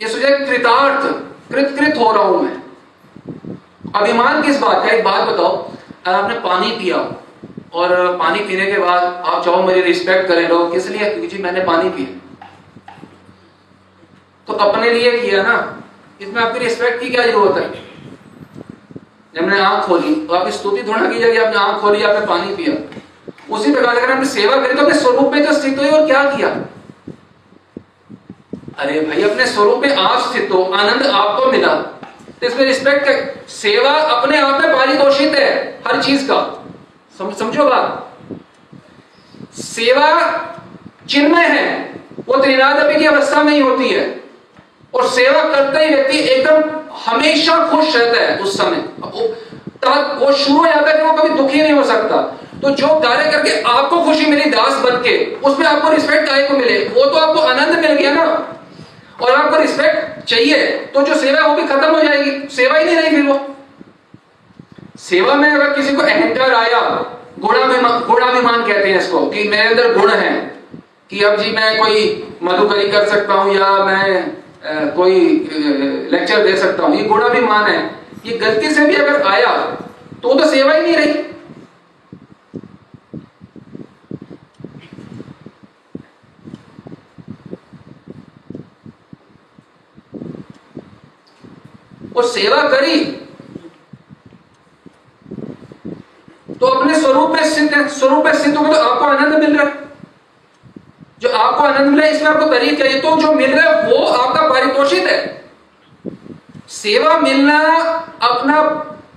Speaker 1: ये सोचे कृतार्थ कृत कृत हो रहा हूँ मैं। अभिमान किस बात का? एक बात बताओ। आपने पानी पिया और पानी पीने के बाद आप चाहो मेरी रिस्पेक्ट करें लोग, किस लिए? जी मैंने पानी पिया। तो अपने लिए किया ना। इसमें आपकी रिस्पेक्ट की क्या ज़रूरत है? जब मैंने आँख खोली तो आपकी स्तुति थोड़ा की जाएगी। आपने आँख खोली आपने पानी पिया। उसी प्रकार अगर आपने सेवा करी तो अपने स्वरूप में तो स्थित हुई और क्या किया? अरे भाई अपने स्वरूप में आप स्थित हो आनंद आपको मिला। तो इसमें रिस्पेक्ट सेवा अपने आप में पारितोषित है हर चीज़ का। सम, समझो बात। सेवा चिन्मय है वो त्रिनादपी की अवस्था में ही होती है। और सेवा करते ही व्यक्ति एकदम हमेशा खुश रहता है उस समय। वो शुरू हो जाता है वो कभी दुखी नहीं हो सकता। तो जो कार्य करके आपको खुशी मिली दास बन के, उसमें आपको रिस्पेक्ट आए को मिले। वो तो आपको आनंद मिल गया ना। और आपको रिस्पेक्ट चाहिए तो जो सेवा वो भी खत्म हो जाएगी। सेवा ही नहीं रही फिर वो। सेवा में अगर किसी को अहंकार आया गुणाभिमान गुणाभिमान कहते हैं इसको कि मेरे अंदर गुण है। कि अब जी मैं कोई मधुकरी कर सकता हूँ या मैं कोई लेक्चर दे सकता हूँ। ये गुड़ा भी मान है ये गलती से भी अगर आया तो तो सेवा ही नहीं रही। और सेवा करी तो अपने स्वरूप में है स्वरूप में स्थित होगा तो आपको आनंद मिल रहा है। जो आपको आनंद मिला, इसमें आपको तरीका चाहिए तो जो मिल रहा है वो आपका पारितोषित है। सेवा मिलना अपना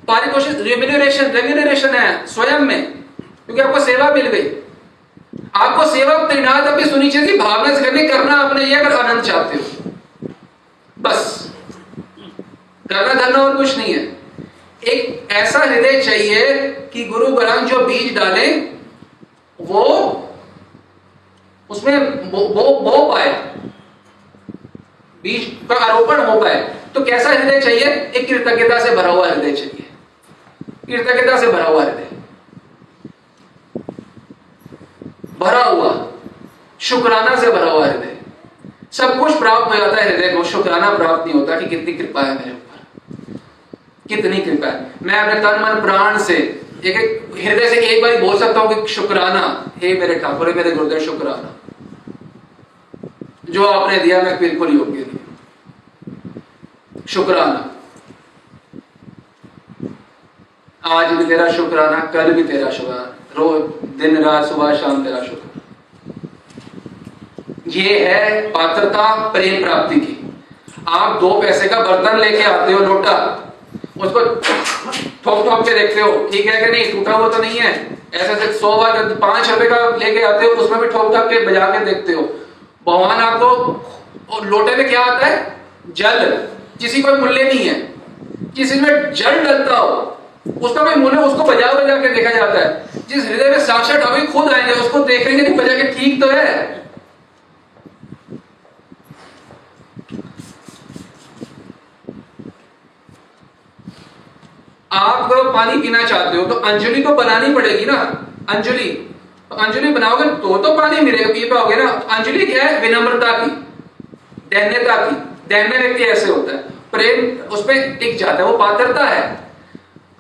Speaker 1: पारितोषित रेम्यूनरेशन रेम्यूनरेशन है स्वयं में, क्योंकि आपको सेवा मिल गई। आपको सेवा त्रिनाथ अपनी सुनी चाहिए भावना से करनी, करना अपने ये अगर आनंद चाहते हो। बस। करना धरना और कुछ नहीं है। एक ऐसा हृदय चाहिए कि गुरु ग्रंथ जो बीज डाले, वो उसमें बो, बो, बो पाए बीज का आरोपण हो पाए तो कैसा हृदय चाहिए? एक कृतज्ञता से भरा हुआ हृदय चाहिए। कृतज्ञता से भरा हुआ हृदय। भरा हुआ शुक्राना से भरा हुआ हृदय। सब कुछ प्राप्त हो जाता है हृदय को। शुक्राना प्राप्त नहीं होता कि कितनी कृपा है मेरे ऊपर। कितनी कृपा है। मैं अपने तन मन प्राण से एक एक हृदय से एक बार बोल सकता हूँ कि शुक्राना हे मेरे ठाकुर मेरे गुरुदेव शुक्राना। जो आपने दिया, मैं बिल्कुल योग्य नहीं। शुक्राना। आज भी तेरा शुक्राना, कल भी तेरा शुक्राना। रोज दिन, रात, सुबह, शाम तेरा शुक्र। ये है पात्रता, प्रेम प्राप्ति की। आप दो पैसे का बर्तन लेके आते हो लोटा। उसको ठोक ठोक के देखते हो। ठीक है कि नहीं? टूटा हुआ तो नहीं है। ऐसे ऐसे सौ बार, पाँच रुपए का लेके आते हो, उसमें भी ठोक ठोक के बजा के देखते हो। भगवान आपको लोटे में क्या आता है? जल। किसी कोई मूल्य नहीं है। जिस में जल डलता हो, उसका कोई मूल्य उसको बजा बजा के देखा जाता है। जिस हृदय में साक्षात अभी खुद आएँगे, उसको देखेंगे नहीं बजा के ठीक तो है। आप पानी पीना चाहते हो तो अंजलि को बनानी पड़ेगी ना? अंजलि अंजलि बनाओगे तो तो पानी मिलेगा पी पाओगे ना। अंजलि क्या है? विनम्रता की दैन्यता की। दैन्य व्यक्ति ऐसे होता है। प्रेम उस पर टिक जाता है, वो पात्रता है।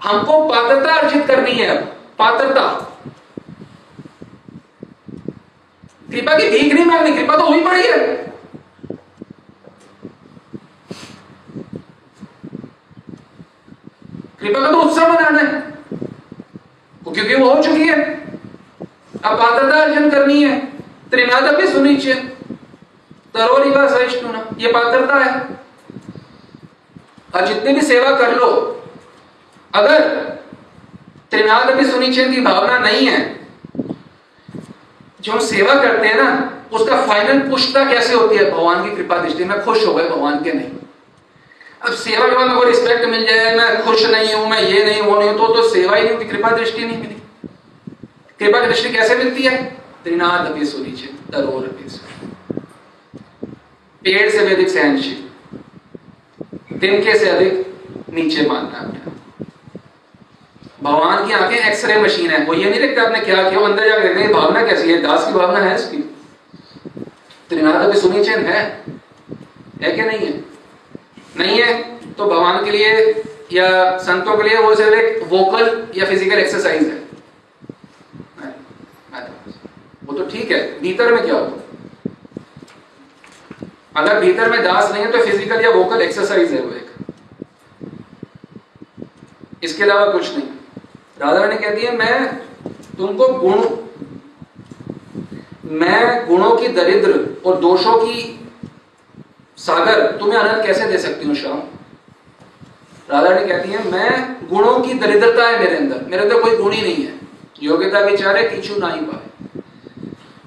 Speaker 1: हमको पात्रता अर्जित करनी है पात्रता। कृपा की भीख नहीं मांगनी, कृपा तो हुई पड़ी है। कृपा का तो उत्सव मनाना है। क्योंकि वो हो चुकी है। पात्रता अर्जन करनी है। त्रिनाद भी सुनिश्चय तरोरी का सहिष्णु ये पात्रता है। और जितनी भी सेवा कर लो, अगर त्रिनाद भी सुनिश्चय की भावना नहीं है, जो हम सेवा करते हैं ना, उसका फाइनल पुष्टता कैसे होती है? भगवान की कृपा दृष्टि में खुश हो गए, भगवान के नहीं। अब सेवा के बाद रिस्पेक्ट मिल जाए, मैं खुश नहीं हूँ, मैं ये नहीं, वो नहीं तो तो सेवा ही नहीं होती, कृपा दृष्टि नहीं मिली। कृपा की दृष्टि कैसे मिलती है? त्रिनाद अभी सुनिश्चित तरोर पेड़ से भी अधिक सहनशील। तिनके से अधिक नीचे मानना अपने भगवान की आँखें एक्सरे मशीन है। वो ये नहीं देखते आपने क्या किया अंदर जाकर देखते हैं भावना कैसी है? दास की भावना है इसकी। त्रिनाद अभी सुनिचैन है? है क्या नहीं है? नहीं है तो भगवान के लिए या संतों के लिए वो सिर्फ़ एक वोकल या फ़िज़िकल एक्सरसाइज है। वो तो ठीक है, भीतर में क्या हो अगर भीतर में दास नहीं है तो फ़िज़िकल या वोकल एक्सरसाइज है वो एक। इसके अलावा कुछ नहीं। राधा रानी कहती है, मैं तुमको गुण, मैं गुणों की दरिद्र और दोषों की सागर तुम्हें आनंद कैसे दे सकती हूँ श्याम राधा रानी कहती है, मैं गुणों की दरिद्रता है मेरे अंदर। मेरे अंदर कोई गुण ही नहीं है। योग्यता विचारे किचू ना ही पाए।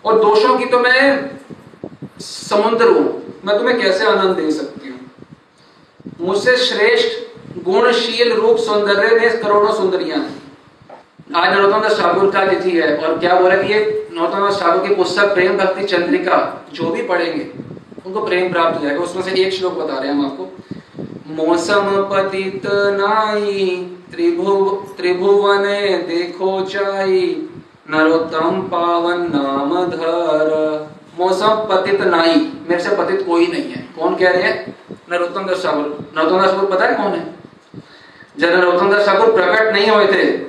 Speaker 1: और दोषों की तो मैं समुद्र हूँ। मैं तुम्हें कैसे आनंद दे सकती हूँ? मुझसे श्रेष्ठ, गुणशील रूप सौंदर्य में करोड़ों सुंदरियाँ आज नरोत्तम दास ठाकुर का तिथि है और क्या बोला कि ये नरोत्तम दास ठाकुर की पुस्तक प्रेम भक्ति चंद्रिका, जो भी पढ़ेंगे, उनको प्रेम प्राप्त हो जाएगा। उसमें से एक श्लोक बता रहे हैं हम आपको। मौसम पतित नाई, त्रिभुव त्रिभुवन देखो चाई नरोत्तम पावन नाम धर मौसम पतित नाई। मेरे से पतित कोई नहीं है। कौन कह रहे हैं? नरोत्तम दास ठाकुर। नरोत्तम दास ठाकुर पता है कौन है? जब नरोत्तम दास ठाकुर प्रकट नहीं हुए थे,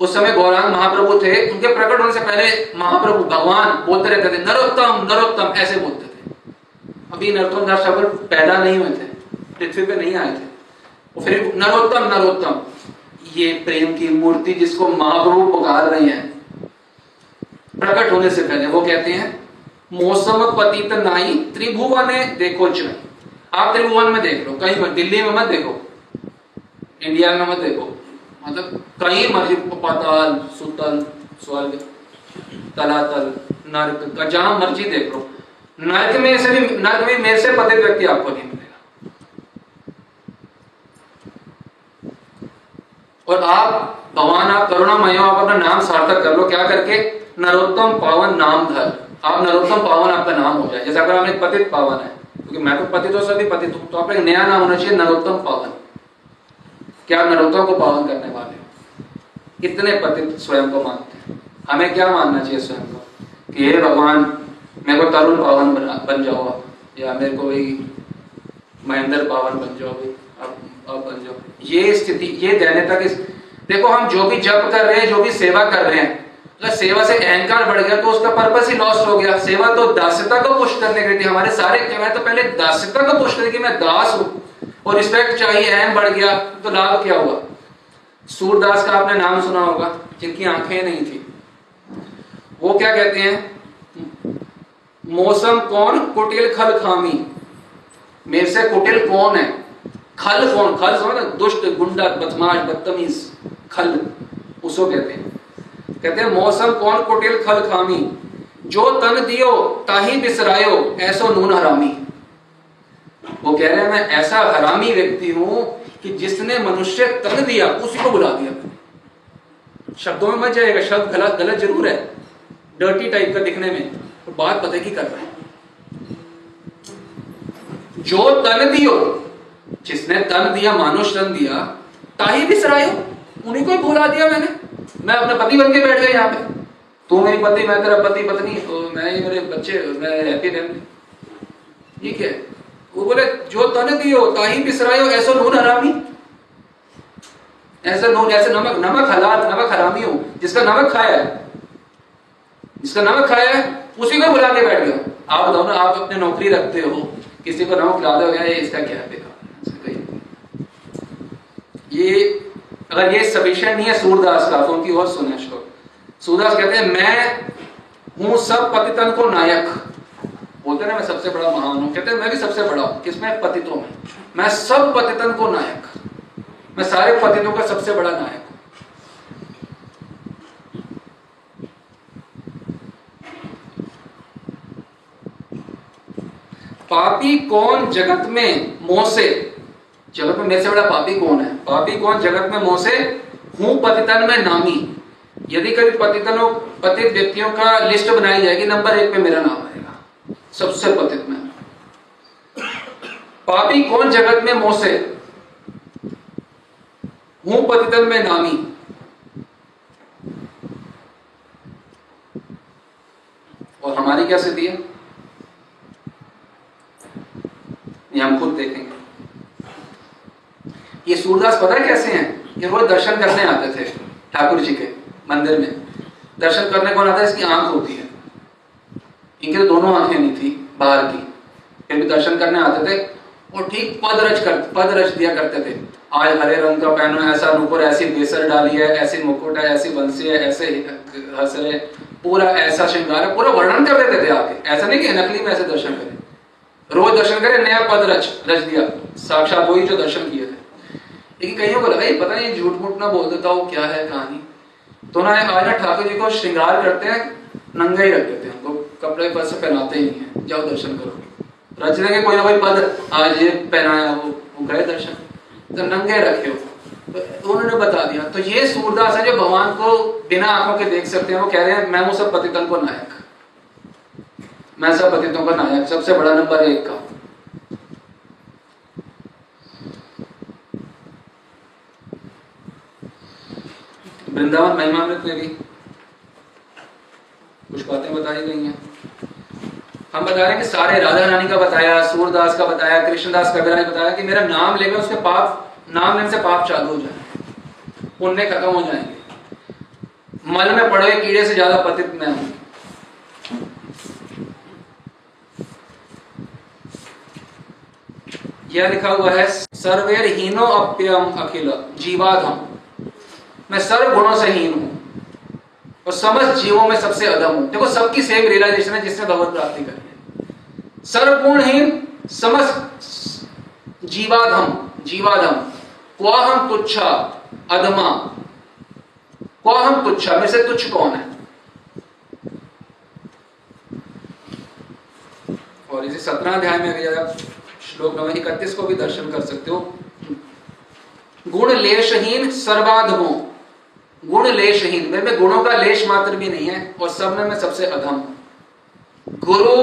Speaker 1: उस समय गौरांग महाप्रभु थे। उनके प्रकट होने से पहले महाप्रभु भगवान बोलते रहते थे, नरोत्तम नरोत्तम, ऐसे बोलते थे। अभी नरोत्तम दास ठाकुर पैदा नहीं हुए थे। पृथ्वी पे नहीं आए थे। और फिर नरोत्तम नरोत्तम। ये प्रेम की मूर्ति जिसको महाप्रभु पुकार रहे हैं प्रकट होने से पहले वो कहते हैं मौसम पतित नाई त्रिभुवन देखो च। आप त्रिभुवन में देख लो, कहीं पर, दिल्ली में मत देखो, इंडिया में मत देखो। मतलब कहीं मर्ज़ी पाताल, सुतल, स्वर्ग, तलातल, नर्क, का जहाँ मर्ज़ी देख लो। नर्क में से भी, नर्क में मेरे से पतित व्यक्ति आपको नहीं मिलेगा। और आप, भगवान, आप करुणामय आप अपना नाम सार्थक कर लो, क्या करके? नरोत्तम पावन नाम धर। आप नरोत्तम पावन आपका नाम हो जाए। जैसे अगर आपने पतित पावन है, क्योंकि मैं तो पतित हो, सभी पतित हूँ तो आप एक नया नाम होना चाहिए, नरोत्तम पावन। क्या नरोत्तम को पावन करने वाले इतने पतित स्वयं को मानते हैं। हमें क्या मानना चाहिए स्वयं को? कि हे भगवान, मेरे को तरुण पावन बन जाओ या मेरे को वही महेंद्र पावन बन जाओ अब बन जाओ। ये स्थिति, ये दैन्यता की देखो, हम जो भी जप कर रहे हैं, जो भी सेवा कर रहे हैं अगर सेवा से अहंकार बढ़ गया तो उसका पर्पस ही लॉस्ट हो गया। सेवा तो दास्यता को पुष्ट करने के लिए हमारे सारे मैं तो पहले दास्यता को पुष्ट करने की मैं दास हूँ। और रिस्पेक्ट चाहिए, अहम बढ़ गया तो लाभ क्या हुआ? सूरदास का आपने नाम सुना होगा, जिनकी आँखें नहीं थी। वो क्या कहते हैं? मौसम कौन? कुटिल खल खामी। मेरे से कुटिल कौन है? खल कौन? खल समझ दुष्ट, गुंडा, बदमाश, बदतमीज, खल। उसको कहते हैं। कहते हैं, मौसम कौन कुटिल खल खामी? जो तन दियो, ताही बिसरायो, ऐसो नून हरामी। वो कह रहे हैं, मैं ऐसा हरामी व्यक्ति हूँ कि जिसने मनुष्य तन दिया, उसी को बुला दिया शब्दों में मत जाएगा शब्द गलत गलत ज़रूर है। डर्टी टाइप का दिखने में तो बात पता की कर रहे हैं। जो तन दियो, जिसने तन दिया मानुष तन दिया, ताही बिसरायो, उन्हीं को भुला दिया मैंने। मैं अपने पति बन के बैठ गया यहाँ पे। तू मेरी पति, मैं तेरा पति, पत्नी तो मैं ही मेरे बच्चे, मैं हैप्पी ये क्या है? वो बोले, जो तने दियो, ताही बिसरायो, ऐसो नून हरामी। ऐसा नून, ऐसे नमक नमक हलाल नमक हरामी हो, जिसका नमक खाया है। जिसका नमक खाया है, उसी को बुला के बैठ गया। आप बताओ ना, आप अपने नौकरी रखते हो, किसी को नमक खिला दो इसका क्या है ये अगर ये सफिशियंट नहीं है, सूरदास का तो उनकी और सुने श्लोक। सूरदास कहते हैं, मैं हूँ सब पतितन को नायक। बोलते ना, मैं सबसे बड़ा महान हूँ। कहते हैं, मैं भी सबसे बड़ा हूँ। किसमें? पतितों में। मैं सब पतितन को नायक। मैं सारे पतितों का सबसे बड़ा नायक पापी कौन जगत में मोह से मेरे से बड़ा पापी कौन है? पापी कौन? जगत में मोह से हूँ पतितन में नामी। यदि कभी पतितनों, पतित व्यक्तियों का लिस्ट बनाई जाएगी, नंबर एक पे मेरा नाम आएगा। सबसे पतित में। पापी कौन? जगत में मोह से हूँ पतितन में नामी। और हमारी क्या स्थिति है? ये हम खुद देखेंगे। ये सूरदास पता कैसे हैं? ये रोज दर्शन करने आते थे ठाकुर जी के मंदिर में। दर्शन करने कौन आता है? इसकी आँख होती है। इनकी तो दोनों आँखें नहीं थी, बाहर की। फिर भी दर्शन करने आते थे और ठीक पद रच कर, पद रच दिया करते थे। आज हरे रंग का पहनो, ऐसा ऊपर ऐसी बेसर डाली है, ऐसी मुकुट है, ऐसी बंसी है, ऐसे हंस रहे पूरा ऐसा श्रृंगार है, पूरा वर्णन कर देते थे आके ऐसा नहीं कि नकली में ऐसे दर्शन करें। रोज दर्शन करे, नया पद रच रच दिया। साक्षात वही जो दर्शन किए थे। लेकिन कईयों को लगा पता नहीं झूठ मूठ ना बोल देता वो क्या है कहानी तो ना आज ठाकुर जी को श्रृंगार करते हैं नंगे ही रख देते हैं उनको कपड़े पर से पहनाते ही हैं जाओ दर्शन करो। रच देंगे कोई ना कोई पद आज ये पहनाया वो, वो गए दर्शन तो नंगे रखे हो तो उन्होंने बता दिया तो ये सूरदास है जो भगवान को बिना आँखों के देख सकते हैं वो कह रहे हैं मैं हूँ सब पतितन को नायक। मैं सब पतितों का नायक सबसे बड़ा नंबर एक का वृंदावन महिमामृत में भी कुछ बातें बताई गई हैं। हम बता रहे हैं कि सारे राधा रानी का बताया, सूरदास का बताया, कृष्णदास कबीरा ने बताया कि मेरा नाम लेकर उसके पाप, नाम लेने से पाप चालू हो जाए पुण्य खत्म हो जाएँगे। मल में पड़े कीड़े से ज़्यादा पतित मैं हूँ यह लिखा हुआ है सर्वेर हीनो अप्यम अखिल, जीवाधम। मैं सर्व गुणों से हीन हूँ और समस्त जीवों में सबसे अदम हूँ। देखो, सबकी सेम रियलाइजेशन है जिसने भगवत प्राप्ति करनी है। सर्वपूर्णहीन समस्त जीवाधम जीवाधम, क्वाहम तुच्छा, अधमा। क्वाहम तुच्छा में से तुच्छ कौन है? और इसे सत्रह अध्याय में अगर श्लोक नंबर इकतीस को भी दर्शन कर सकते हो। गुण लेशहीन सर्वाधमो। गुण लेशहीन मेरे में गुणों का लेश मात्र भी नहीं है, और सब में मैं सबसे अधम। गुरु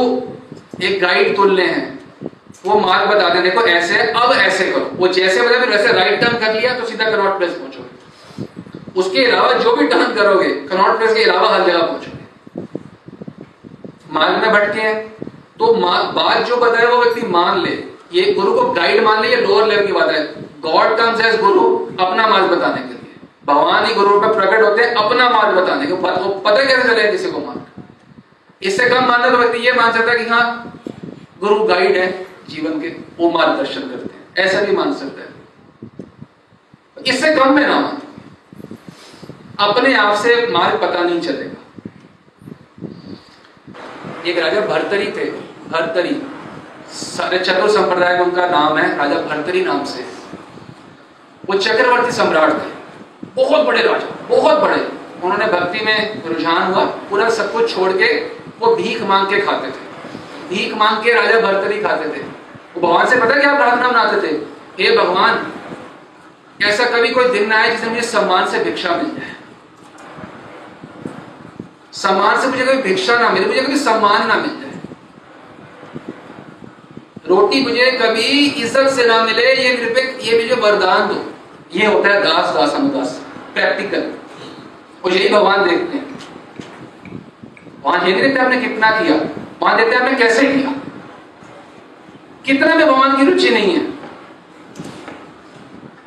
Speaker 1: एक गाइड तुल्य हैं, वो मार्ग बता दें। देखो, ऐसे, अब ऐसे करो। वो जैसे बता फिर वैसे राइट टर्न कर लिया तो सीधा कनॉट प्लेस पहुंचोगे। उसके अलावा जो भी टर्न करोगे कनॉट प्लेस के अलावा हर जगह पहुंचोगे। मार्ग में भटके हैं तो बात जो बताए वो व्यक्ति मान ले। ये गुरु को गाइड मान लीजिए लोअर लेवल की बात है। गॉड कम्स एज गुरु, अपना मार्ग बताने के लिए। भगवान गुरु पर प्रकट होते हैं, अपना मार्ग बताने के वो पता कैसे चले किसी को मार्ग? इससे कम मानना तो व्यक्ति ये मान सकता है कि हाँ गुरु गाइड है जीवन के, वो मार्गदर्शन करते हैं। ऐसा भी मान सकता है। इससे कम में ना मान। अपने आप से मार्ग पता नहीं चलेगा। एक राजा भरतरी थे, भरतरी। सारे चतुर संप्रदाय में उनका नाम है राजा भरतरी नाम से। वो चक्रवर्ती सम्राट थे। बहुत बड़े राजा, बहुत बड़े। उन्होंने भक्ति में रुझान हुआ, पूरा सब कुछ छोड़ के वो भीख मांग के खाते थे। भीख मांग के राजा भरतरी खाते थे। वो भगवान से पता क्या प्रार्थना बनाते थे? हे भगवान, ऐसा कभी कोई दिन ना आए जिसमें मुझे सम्मान से भिक्षा मिल जाए। सम्मान से मुझे कभी भिक्षा ना मिले, मुझे कभी सम्मान ना मिल जाए। रोटी मुझे कभी इज़्ज़त से ना मिले, ये मेरे पे, ये मुझे वरदान दो। ये होता है दास दास अनुदास। प्रैक्टिकल और यही भगवान देखते हैं। वहाँ ये नहीं देखते आपने कितना किया। वहाँ देखते आपने कैसे किया। कितना में भगवान की रुचि नहीं है।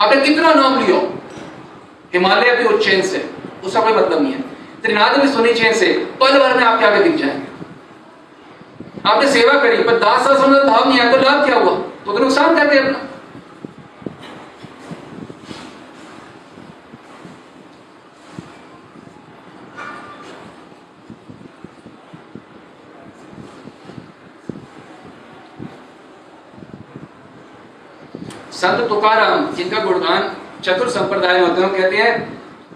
Speaker 1: आपने कितना नाम लिया हिमालय के उच्चैन से उसका कोई मतलब नहीं है। त्रिनाद में सुनी चैन से पल भर में आपके आगे दिख जाएँगे। आपने सेवा करी पर दास भाव नहीं आया तो लाभ क्या हुआ? तो, तो नुकसान करते अपना। संत तुकाराम, जिनका गुणगान चतुर संप्रदाय होते हैं कहते हैं,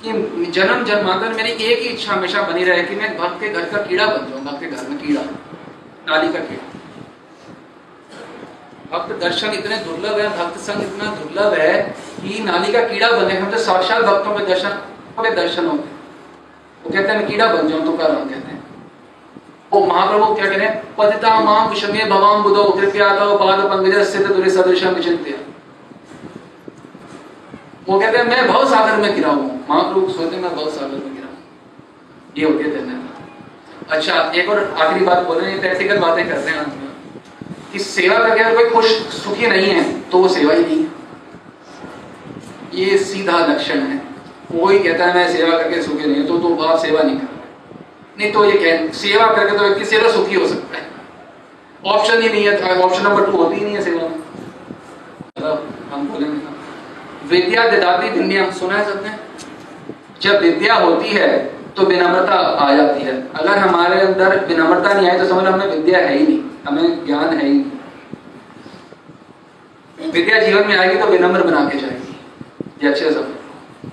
Speaker 1: कि जन्म जन्मांतर मेरी एक ही इच्छा हमेशा बनी रहे कि मैं भक्त के घर का कीड़ा बन जाऊँ, भक्त के घर में कीड़ा, नाली का कीड़ा। भक्त दर्शन इतने दुर्लभ है, भक्त संग इतना दुर्लभ है, कि नाली का कीड़ा बने हम तो साक्षात भक्तों में दर्शन हमें दर्शन होते वो कहते हैं, मैं कीड़ा बन जाऊँ तो कर कहते हैं। वो महाप्रभु क्या कह रहे हैं? पतिता माम विषमे भवाम बुधो, कृपया तो पाद पंकज स्थित दुरी सदृशम विचिंत्य वो कहते हैं, मैं भव सागर में गिरा हूँ। महाप्रभु सोचते मैं भव सागर में गिरा ये होती है धन्यवाद अच्छा एक और आखिरी बात बोल रहे हैं प्रैक्टिकल बातें करते हैं कि सेवा करके अगर कोई खुश, सुखी नहीं है तो वो सेवा ही नहीं ये सीधा लक्षण है। कोई कहता है, मैं सेवा करके सुखी नहीं तो तो आप सेवा नहीं कर नहीं तो ये कह, सेवा करके तो व्यक्ति सेवा सुखी हो सकता है। ऑप्शन ही नहीं है, ऑप्शन नंबर टू होती ही नहीं है सेवा में। हम बोलेंगे। विद्या दिदाती भिन्नियम सुना है सबने। जब विद्या होती है तो विनम्रता आ जाती है। अगर हमारे अंदर विनम्रता नहीं आई तो समझ हमें विद्या है ही नहीं। हमें ज्ञान है ही नहीं। विद्या जीवन में आएगी तो विनम्र बना के जाएगी। ये अच्छे समझ।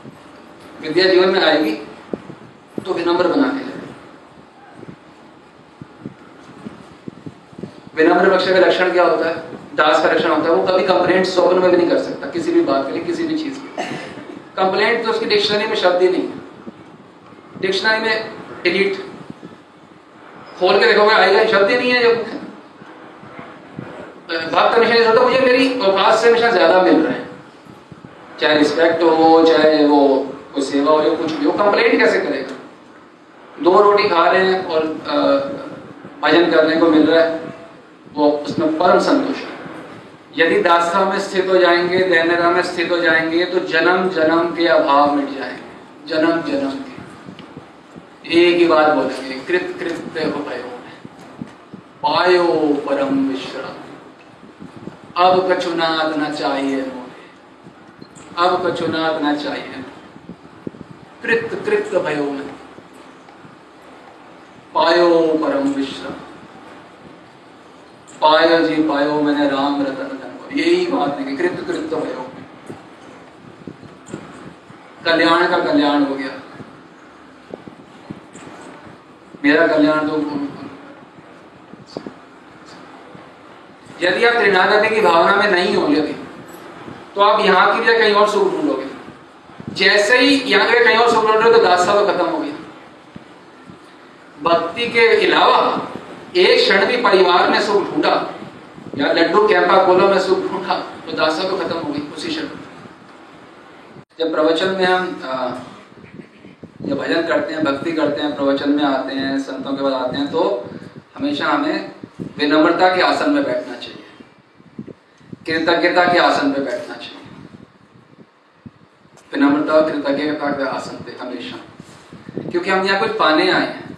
Speaker 1: विद्या जीवन में आएगी तो विनम्र बना के जाएगी। विनम्र पक्ष का लक्षण क्या होता है? दास का लक्षण होता है, वो कभी कंप्लेंट स्वप्न में भी नहीं कर सकता, किसी भी बात के लिए, किसी भी चीज़ के कंप्लेंट तो उसकी डिक्शनरी में शब्द ही नहीं है। डिक्शनरी में डिलीट खोल के देखोगे, आएगा शब्द ही नहीं है जब बात का मिशन होता मुझे मेरी औकात से हमेशा ज़्यादा मिल रहा है। चाहे रिस्पेक्ट हो, चाहे वो कोई सेवा हो या कुछ भी हो कंप्लेंट कैसे करेगा? दो रोटी खा रहे हैं और भजन करने को मिल रहा है, वो उसमें परम संतोष है। यदि दास्ता में स्थित हो जाएँगे, दैन्यता में स्थित हो जाएँगे तो जन्म जन्म के अभाव मिट जाएँगे। जन्म जन्म के। एक ही बात बोलेंगे, कृत कृत्य भयो पायो परम विश्राम। अब कछुनाथ न चाहिए अब कछुनाथ न चाहिए कृत कृत भयो में पायो परम विश्राम। पायो जी, पायो मैंने राम रतन यही बात है कि कृत कृत भयो कल्याण का कल्याण हो गया। मेरा कल्याण तो यदि आप त्रिनादि की भावना में नहीं हो यदि तो आप यहाँ की जगह कहीं और सुख ढूंढोगे। जैसे ही यहाँ के कहीं और सुख ढूंढ रहे तो दास्ता तो खत्म हो गया भक्ति के अलावा एक क्षण भी परिवार में सुख ढूंढा। या लड्डू कैंपा कोलो में सुख ढूंढा। तो दासा तो खत्म हो गई, उसी क्षण। जब प्रवचन में हम जब भजन करते हैं, भक्ति करते हैं, प्रवचन में आते हैं, संतों के बाद आते हैं तो हमेशा हमें विनम्रता के आसन में बैठना चाहिए। कृतज्ञता के आसन पे बैठना चाहिए। विनम्रता और कृतज्ञता के आसन पे हमेशा। क्योंकि हम यहाँ कुछ पाने आए हैं।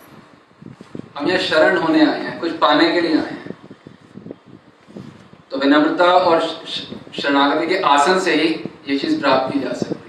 Speaker 1: हम यहाँ शरण होने आए हैं, कुछ पाने के लिए आए हैं। तो विनम्रता और शरणागति के आसन से ही ये चीज़ प्राप्त की जा सकती है।